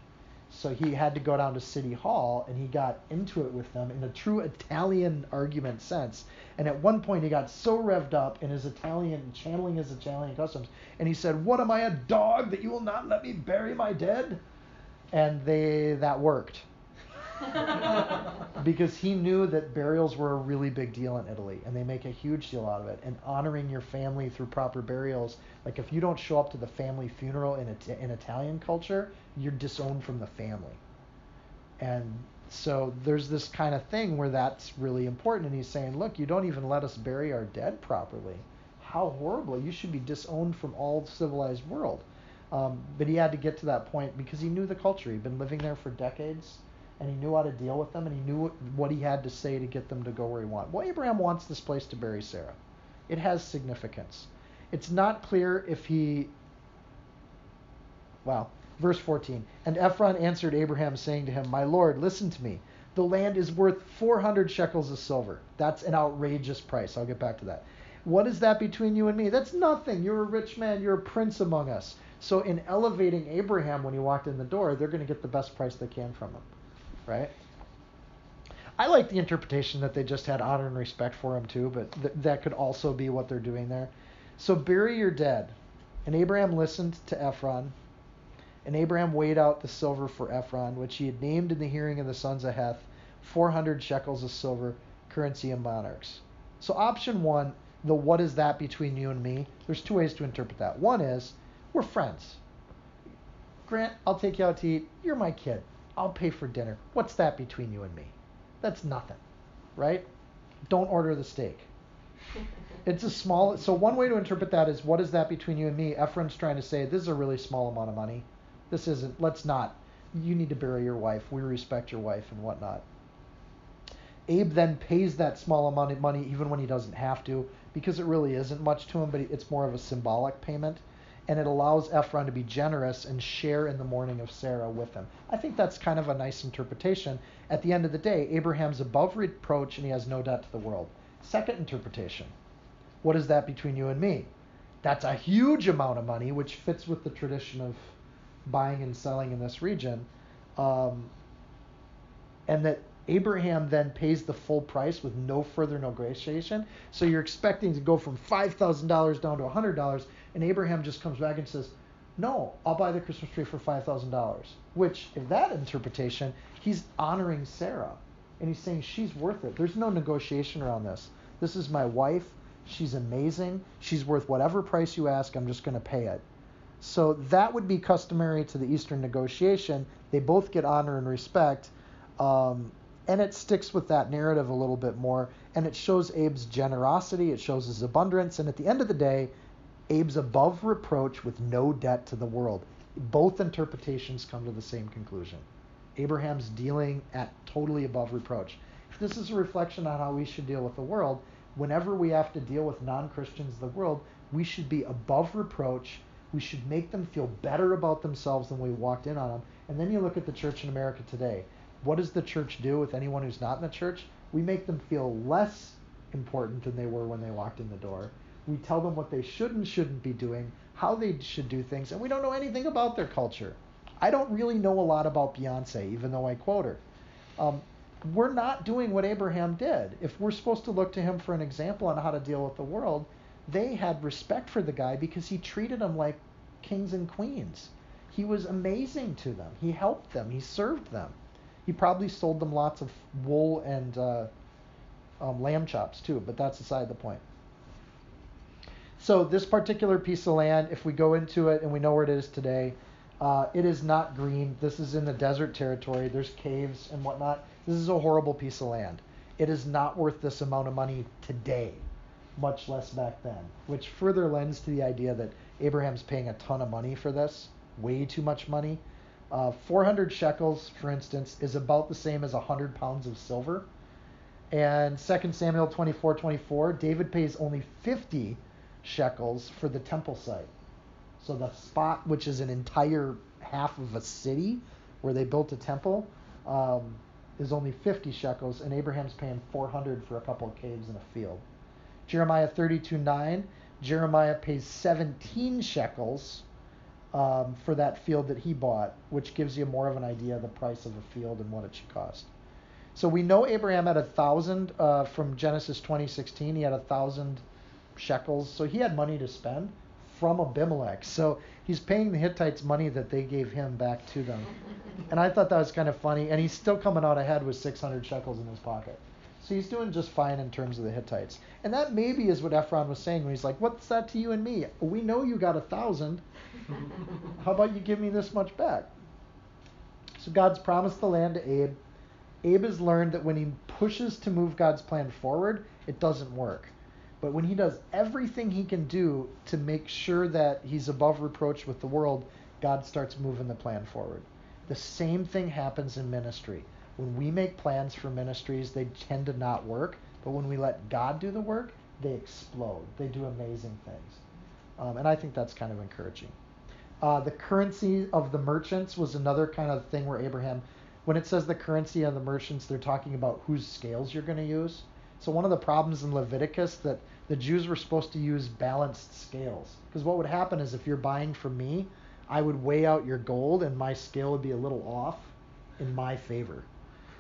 So he had to go down to City Hall and he got into it with them in a true Italian argument sense. And at one point he got so revved up in his Italian, channeling his Italian customs, and he said, What am I, a dog that you will not let me bury my dead? And they that worked. because he knew that burials were a really big deal in Italy and they make a huge deal out of it. And honoring your family through proper burials, like if you don't show up to the family funeral in, in Italian culture, you're disowned from the family. And so there's this kind of thing where that's really important. And he's saying, look, you don't even let us bury our dead properly. How horrible. You should be disowned from all civilized world. Um, but he had to get to that point because he knew the culture. He'd been living there for decades and he knew how to deal with them and he knew what he had to say to get them to go where he wanted. Well, Abraham wants this place to bury Sarah. It has significance. It's not clear if he. Well, verse 14. And Ephron answered Abraham, saying to him, My Lord, listen to me. The land is worth 400 shekels of silver. That's an outrageous price. I'll get back to that. What is that between you and me? That's nothing. You're a rich man. You're a prince among us. So, in elevating Abraham when he walked in the door, they're going to get the best price they can from him right? I like the interpretation that they just had honor and respect for him too, but th- that could also be what they're doing there. So bury your dead. And Abraham listened to Ephron, and Abraham weighed out the silver for Ephron, which he had named in the hearing of the sons of Heth, 400 shekels of silver, currency of monarchs. So option one, the what is that between you and me? There's two ways to interpret that. One is we're friends. Grant, I'll take you out to eat. You're my kid. I'll pay for dinner. What's that between you and me? That's nothing, right? Don't order the steak. It's a small. So one way to interpret that is, what is that between you and me? Ephraim's trying to say this is a really small amount of money. This isn't. Let's not. You need to bury your wife. We respect your wife and whatnot. Abe then pays that small amount of money even when he doesn't have to because it really isn't much to him, but it's more of a symbolic payment. And it allows Ephron to be generous and share in the mourning of Sarah with him. I think that's kind of a nice interpretation. At the end of the day, Abraham's above reproach and he has no debt to the world. Second interpretation what is that between you and me? That's a huge amount of money, which fits with the tradition of buying and selling in this region. Um, and that Abraham then pays the full price with no further negotiation. So you're expecting to go from $5,000 down to $100, and Abraham just comes back and says, No, I'll buy the Christmas tree for $5,000. Which, if that interpretation, he's honoring Sarah. And he's saying she's worth it. There's no negotiation around this. This is my wife. She's amazing. She's worth whatever price you ask. I'm just going to pay it. So that would be customary to the Eastern negotiation. They both get honor and respect. Um, and it sticks with that narrative a little bit more. And it shows Abe's generosity, it shows his abundance. And at the end of the day, Abe's above reproach with no debt to the world. Both interpretations come to the same conclusion. Abraham's dealing at totally above reproach. This is a reflection on how we should deal with the world, whenever we have to deal with non Christians the world, we should be above reproach. We should make them feel better about themselves than we walked in on them. And then you look at the church in America today. What does the church do with anyone who's not in the church? We make them feel less important than they were when they walked in the door. We tell them what they should and shouldn't be doing, how they should do things, and we don't know anything about their culture. I don't really know a lot about Beyonce, even though I quote her. Um, we're not doing what Abraham did. If we're supposed to look to him for an example on how to deal with the world, they had respect for the guy because he treated them like kings and queens. He was amazing to them. He helped them. He served them. He probably sold them lots of wool and uh, um, lamb chops too, but that's aside the point. So this particular piece of land, if we go into it and we know where it is today, uh, it is not green. This is in the desert territory. There's caves and whatnot. This is a horrible piece of land. It is not worth this amount of money today, much less back then, which further lends to the idea that Abraham's paying a ton of money for this, way too much money. Uh, 400 shekels, for instance, is about the same as 100 pounds of silver. And 2 Samuel 24 24, David pays only 50 shekels for the temple site. So the spot, which is an entire half of a city where they built a temple, um, is only 50 shekels, and Abraham's paying 400 for a couple of caves in a field. Jeremiah 32 9, Jeremiah pays 17 shekels um, for that field that he bought, which gives you more of an idea of the price of a field and what it should cost. So we know Abraham had a thousand uh, from Genesis 20:16. He had a thousand shekels, so he had money to spend from Abimelech. So he's paying the Hittites money that they gave him back to them. And I thought that was kind of funny. And he's still coming out ahead with 600 shekels in his pocket. So he's doing just fine in terms of the Hittites. And that maybe is what Ephron was saying when he's like, What's that to you and me? We know you got a thousand. How about you give me this much back? So God's promised the land to Abe. Abe has learned that when he pushes to move God's plan forward, it doesn't work. But when he does everything he can do to make sure that he's above reproach with the world, God starts moving the plan forward. The same thing happens in ministry. When we make plans for ministries, they tend to not work. But when we let God do the work, they explode. They do amazing things. Um, and I think that's kind of encouraging. Uh, the currency of the merchants was another kind of thing where Abraham, when it says the currency of the merchants, they're talking about whose scales you're going to use. So one of the problems in Leviticus that the Jews were supposed to use balanced scales. Because what would happen is if you're buying from me, I would weigh out your gold and my scale would be a little off in my favor.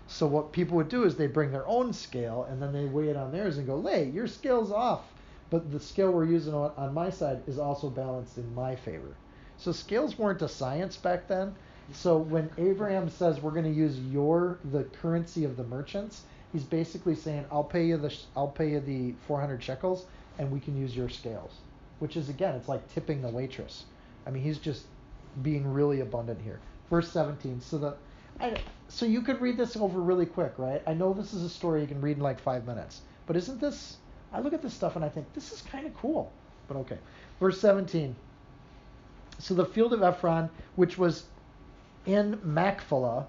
So what people would do is they bring their own scale and then they weigh it on theirs and go, hey, your scale's off. But the scale we're using on, on my side is also balanced in my favor. So scales weren't a science back then. So when Abraham says we're going to use your the currency of the merchants, he's basically saying I'll pay you the I'll pay you the 400 shekels and we can use your scales, which is again it's like tipping the waitress. I mean he's just being really abundant here. Verse 17. So the I, so you could read this over really quick, right? I know this is a story you can read in like five minutes, but isn't this? I look at this stuff and I think this is kind of cool. But okay, verse 17. So the field of Ephron, which was in Machpelah,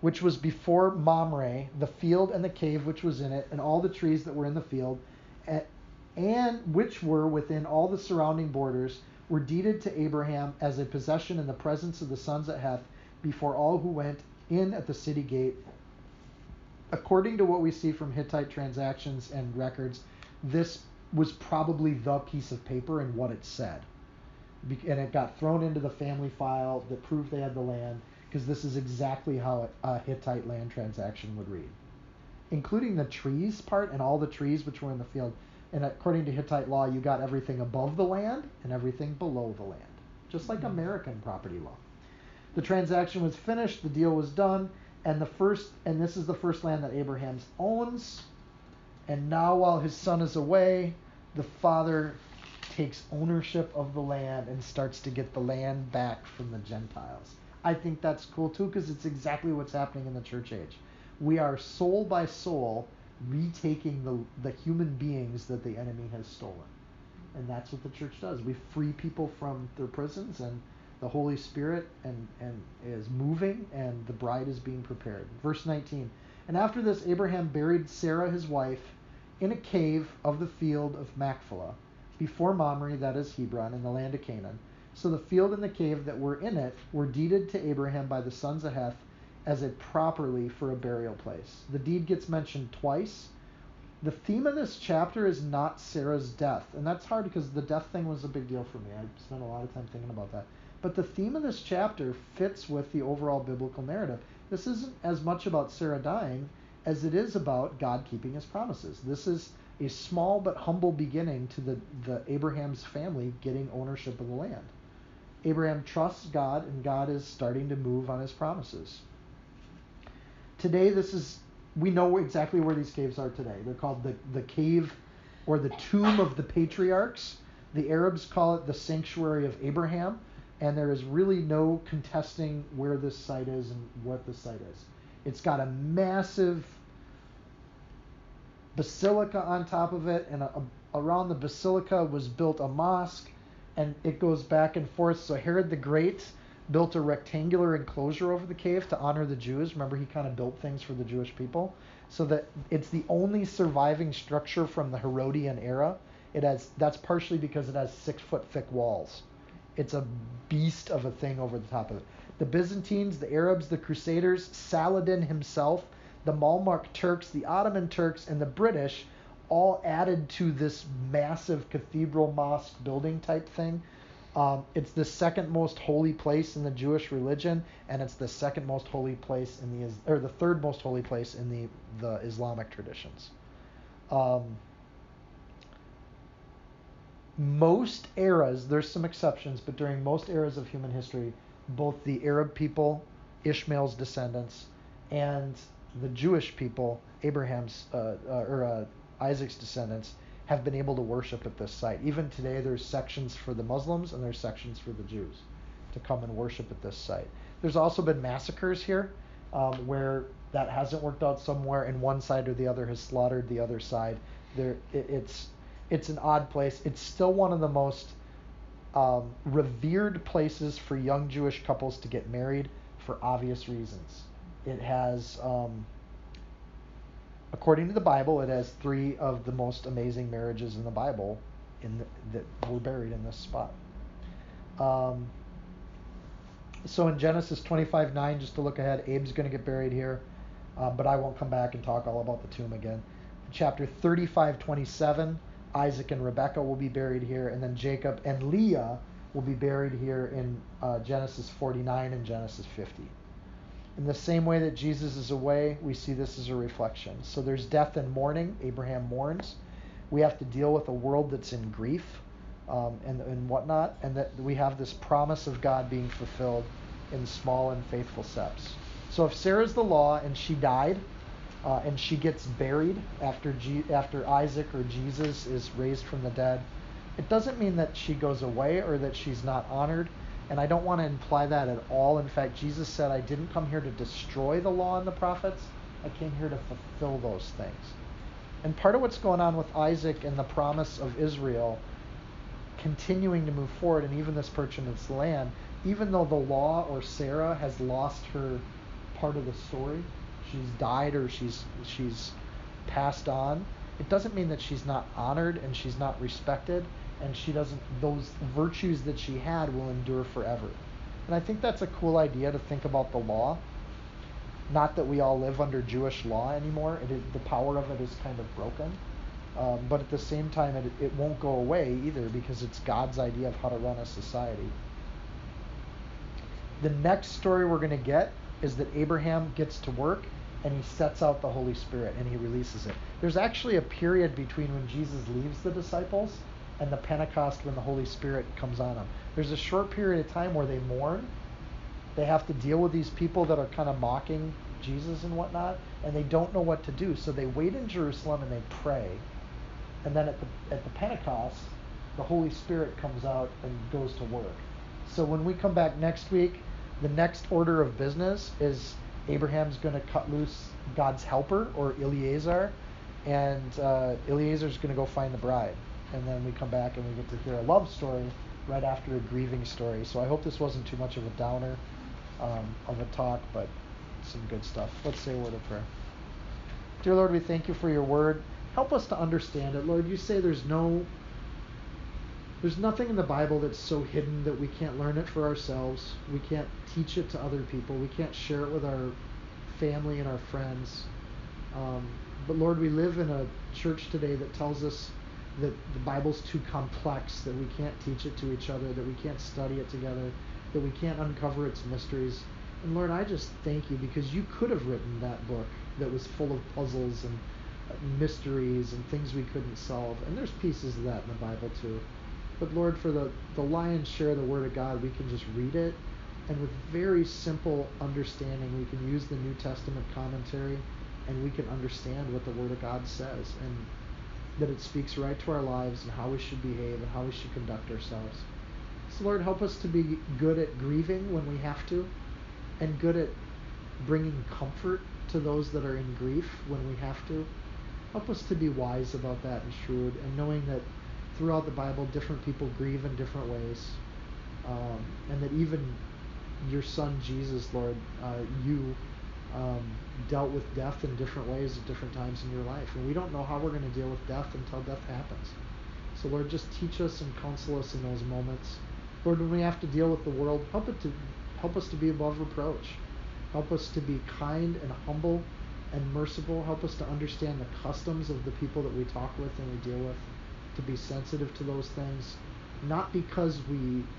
which was before Mamre, the field and the cave which was in it, and all the trees that were in the field, and, and which were within all the surrounding borders, were deeded to Abraham as a possession in the presence of the sons of Heth before all who went in at the city gate. According to what we see from Hittite transactions and records, this was probably the piece of paper and what it said. And it got thrown into the family file that proved they had the land, because this is exactly how a Hittite land transaction would read, including the trees part and all the trees which were in the field. And according to Hittite law, you got everything above the land and everything below the land, just like mm-hmm. American property law. The transaction was finished, the deal was done, and the first and this is the first land that Abraham owns. And now while his son is away, the father takes ownership of the land and starts to get the land back from the Gentiles. I think that's cool too because it's exactly what's happening in the church age. We are soul by soul retaking the, the human beings that the enemy has stolen. And that's what the church does. We free people from their prisons and the Holy Spirit and, and is moving and the bride is being prepared. Verse 19. And after this Abraham buried Sarah his wife in a cave of the field of Machpelah before Mamre, that is Hebron, in the land of Canaan. So the field and the cave that were in it were deeded to Abraham by the sons of Heth as a properly for a burial place. The deed gets mentioned twice. The theme of this chapter is not Sarah's death, and that's hard because the death thing was a big deal for me. I spent a lot of time thinking about that. But the theme of this chapter fits with the overall biblical narrative. This isn't as much about Sarah dying as it is about God keeping his promises. This is a small but humble beginning to the, the Abraham's family getting ownership of the land. Abraham trusts God and God is starting to move on his promises. Today this is we know exactly where these caves are today. They're called the, the cave or the tomb of the patriarchs. The Arabs call it the sanctuary of Abraham and there is really no contesting where this site is and what the site is. It's got a massive basilica on top of it, and a, a, around the basilica was built a mosque, and it goes back and forth. So Herod the Great built a rectangular enclosure over the cave to honor the Jews. Remember, he kind of built things for the Jewish people, so that it's the only surviving structure from the Herodian era. It has that's partially because it has six foot thick walls it's a beast of a thing over the top of it. The Byzantines, the Arabs, the Crusaders, Saladin himself, the Mamluk Turks, the Ottoman Turks, and the British all added to this massive cathedral mosque building type thing. Um, it's the second most holy place in the Jewish religion, and it's the second most holy place in the or the third most holy place in the the Islamic traditions. Um, most eras, there's some exceptions, but during most eras of human history, both the Arab people, Ishmael's descendants, and the Jewish people, Abraham's uh, uh, or uh, Isaac's descendants, have been able to worship at this site. Even today, there's sections for the Muslims and there's sections for the Jews to come and worship at this site. There's also been massacres here um, where that hasn't worked out somewhere, and one side or the other has slaughtered the other side. There, it, it's it's an odd place. It's still one of the most um, revered places for young Jewish couples to get married for obvious reasons. It has, um, according to the Bible, it has three of the most amazing marriages in the Bible in the, that were buried in this spot. Um, so in Genesis 25 9, just to look ahead, Abe's going to get buried here, uh, but I won't come back and talk all about the tomb again. Chapter 35 27, Isaac and Rebekah will be buried here, and then Jacob and Leah will be buried here in uh, Genesis 49 and Genesis 50. In the same way that Jesus is away, we see this as a reflection. So there's death and mourning. Abraham mourns. We have to deal with a world that's in grief um, and, and whatnot, and that we have this promise of God being fulfilled in small and faithful steps. So if Sarah's the law and she died, uh, and she gets buried after G- after Isaac or Jesus is raised from the dead. It doesn't mean that she goes away or that she's not honored, and I don't want to imply that at all. In fact, Jesus said, "I didn't come here to destroy the law and the prophets. I came here to fulfill those things." And part of what's going on with Isaac and the promise of Israel continuing to move forward, and even this purchase land, even though the law or Sarah has lost her part of the story. She's died or she's she's passed on. It doesn't mean that she's not honored and she's not respected and she doesn't those virtues that she had will endure forever. And I think that's a cool idea to think about the law. Not that we all live under Jewish law anymore. It is, the power of it is kind of broken. Um, but at the same time, it, it won't go away either because it's God's idea of how to run a society. The next story we're going to get is that Abraham gets to work and he sets out the Holy Spirit and he releases it. There's actually a period between when Jesus leaves the disciples and the Pentecost when the Holy Spirit comes on them. There's a short period of time where they mourn. They have to deal with these people that are kind of mocking Jesus and whatnot, and they don't know what to do. So they wait in Jerusalem and they pray. And then at the at the Pentecost, the Holy Spirit comes out and goes to work. So when we come back next week, the next order of business is Abraham's going to cut loose God's helper or Eliezer, and uh, Eliezer's going to go find the bride. And then we come back and we get to hear a love story right after a grieving story. So I hope this wasn't too much of a downer um, of a talk, but some good stuff. Let's say a word of prayer. Dear Lord, we thank you for your word. Help us to understand it. Lord, you say there's no there's nothing in the Bible that's so hidden that we can't learn it for ourselves. We can't teach it to other people. We can't share it with our family and our friends. Um, but Lord, we live in a church today that tells us that the Bible's too complex, that we can't teach it to each other, that we can't study it together, that we can't uncover its mysteries. And Lord, I just thank you because you could have written that book that was full of puzzles and uh, mysteries and things we couldn't solve. And there's pieces of that in the Bible too. But Lord, for the, the lion's share of the Word of God, we can just read it. And with very simple understanding, we can use the New Testament commentary and we can understand what the Word of God says and that it speaks right to our lives and how we should behave and how we should conduct ourselves. So, Lord, help us to be good at grieving when we have to and good at bringing comfort to those that are in grief when we have to. Help us to be wise about that and shrewd and knowing that throughout the Bible, different people grieve in different ways. Um, and that even your son Jesus, Lord, uh, you um, dealt with death in different ways at different times in your life. And we don't know how we're going to deal with death until death happens. So, Lord, just teach us and counsel us in those moments. Lord, when we have to deal with the world, help it to help us to be above reproach. Help us to be kind and humble and merciful. Help us to understand the customs of the people that we talk with and we deal with to be sensitive to those things, not because we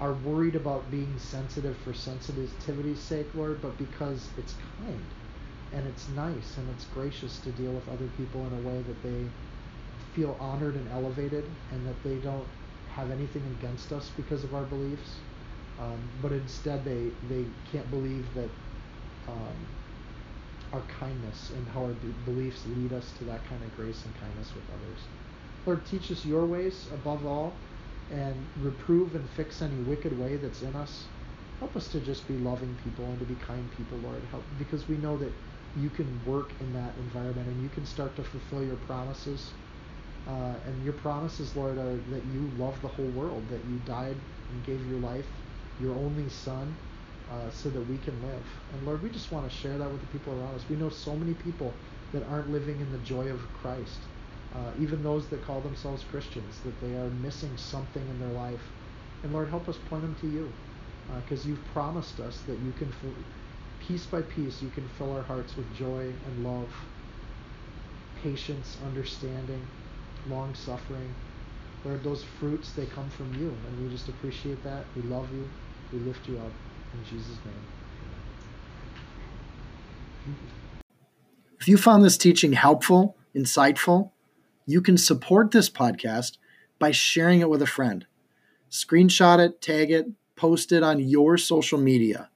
are worried about being sensitive for sensitivity's sake, Lord, but because it's kind and it's nice and it's gracious to deal with other people in a way that they feel honored and elevated and that they don't have anything against us because of our beliefs, um, but instead they, they can't believe that um, our kindness and how our b- beliefs lead us to that kind of grace and kindness with others. Lord, teach us your ways above all and reprove and fix any wicked way that's in us. Help us to just be loving people and to be kind people, Lord, help, because we know that you can work in that environment and you can start to fulfill your promises. Uh, and your promises, Lord, are that you love the whole world, that you died and gave your life, your only Son, uh, so that we can live. And Lord, we just want to share that with the people around us. We know so many people that aren't living in the joy of Christ. Uh, even those that call themselves Christians, that they are missing something in their life. And Lord, help us point them to you, because uh, you've promised us that you can, fill, piece by piece, you can fill our hearts with joy and love, patience, understanding, long suffering. Lord, those fruits, they come from you, and we just appreciate that. We love you. We lift you up. In Jesus' name. If you found this teaching helpful, insightful, you can support this podcast by sharing it with a friend. Screenshot it, tag it, post it on your social media.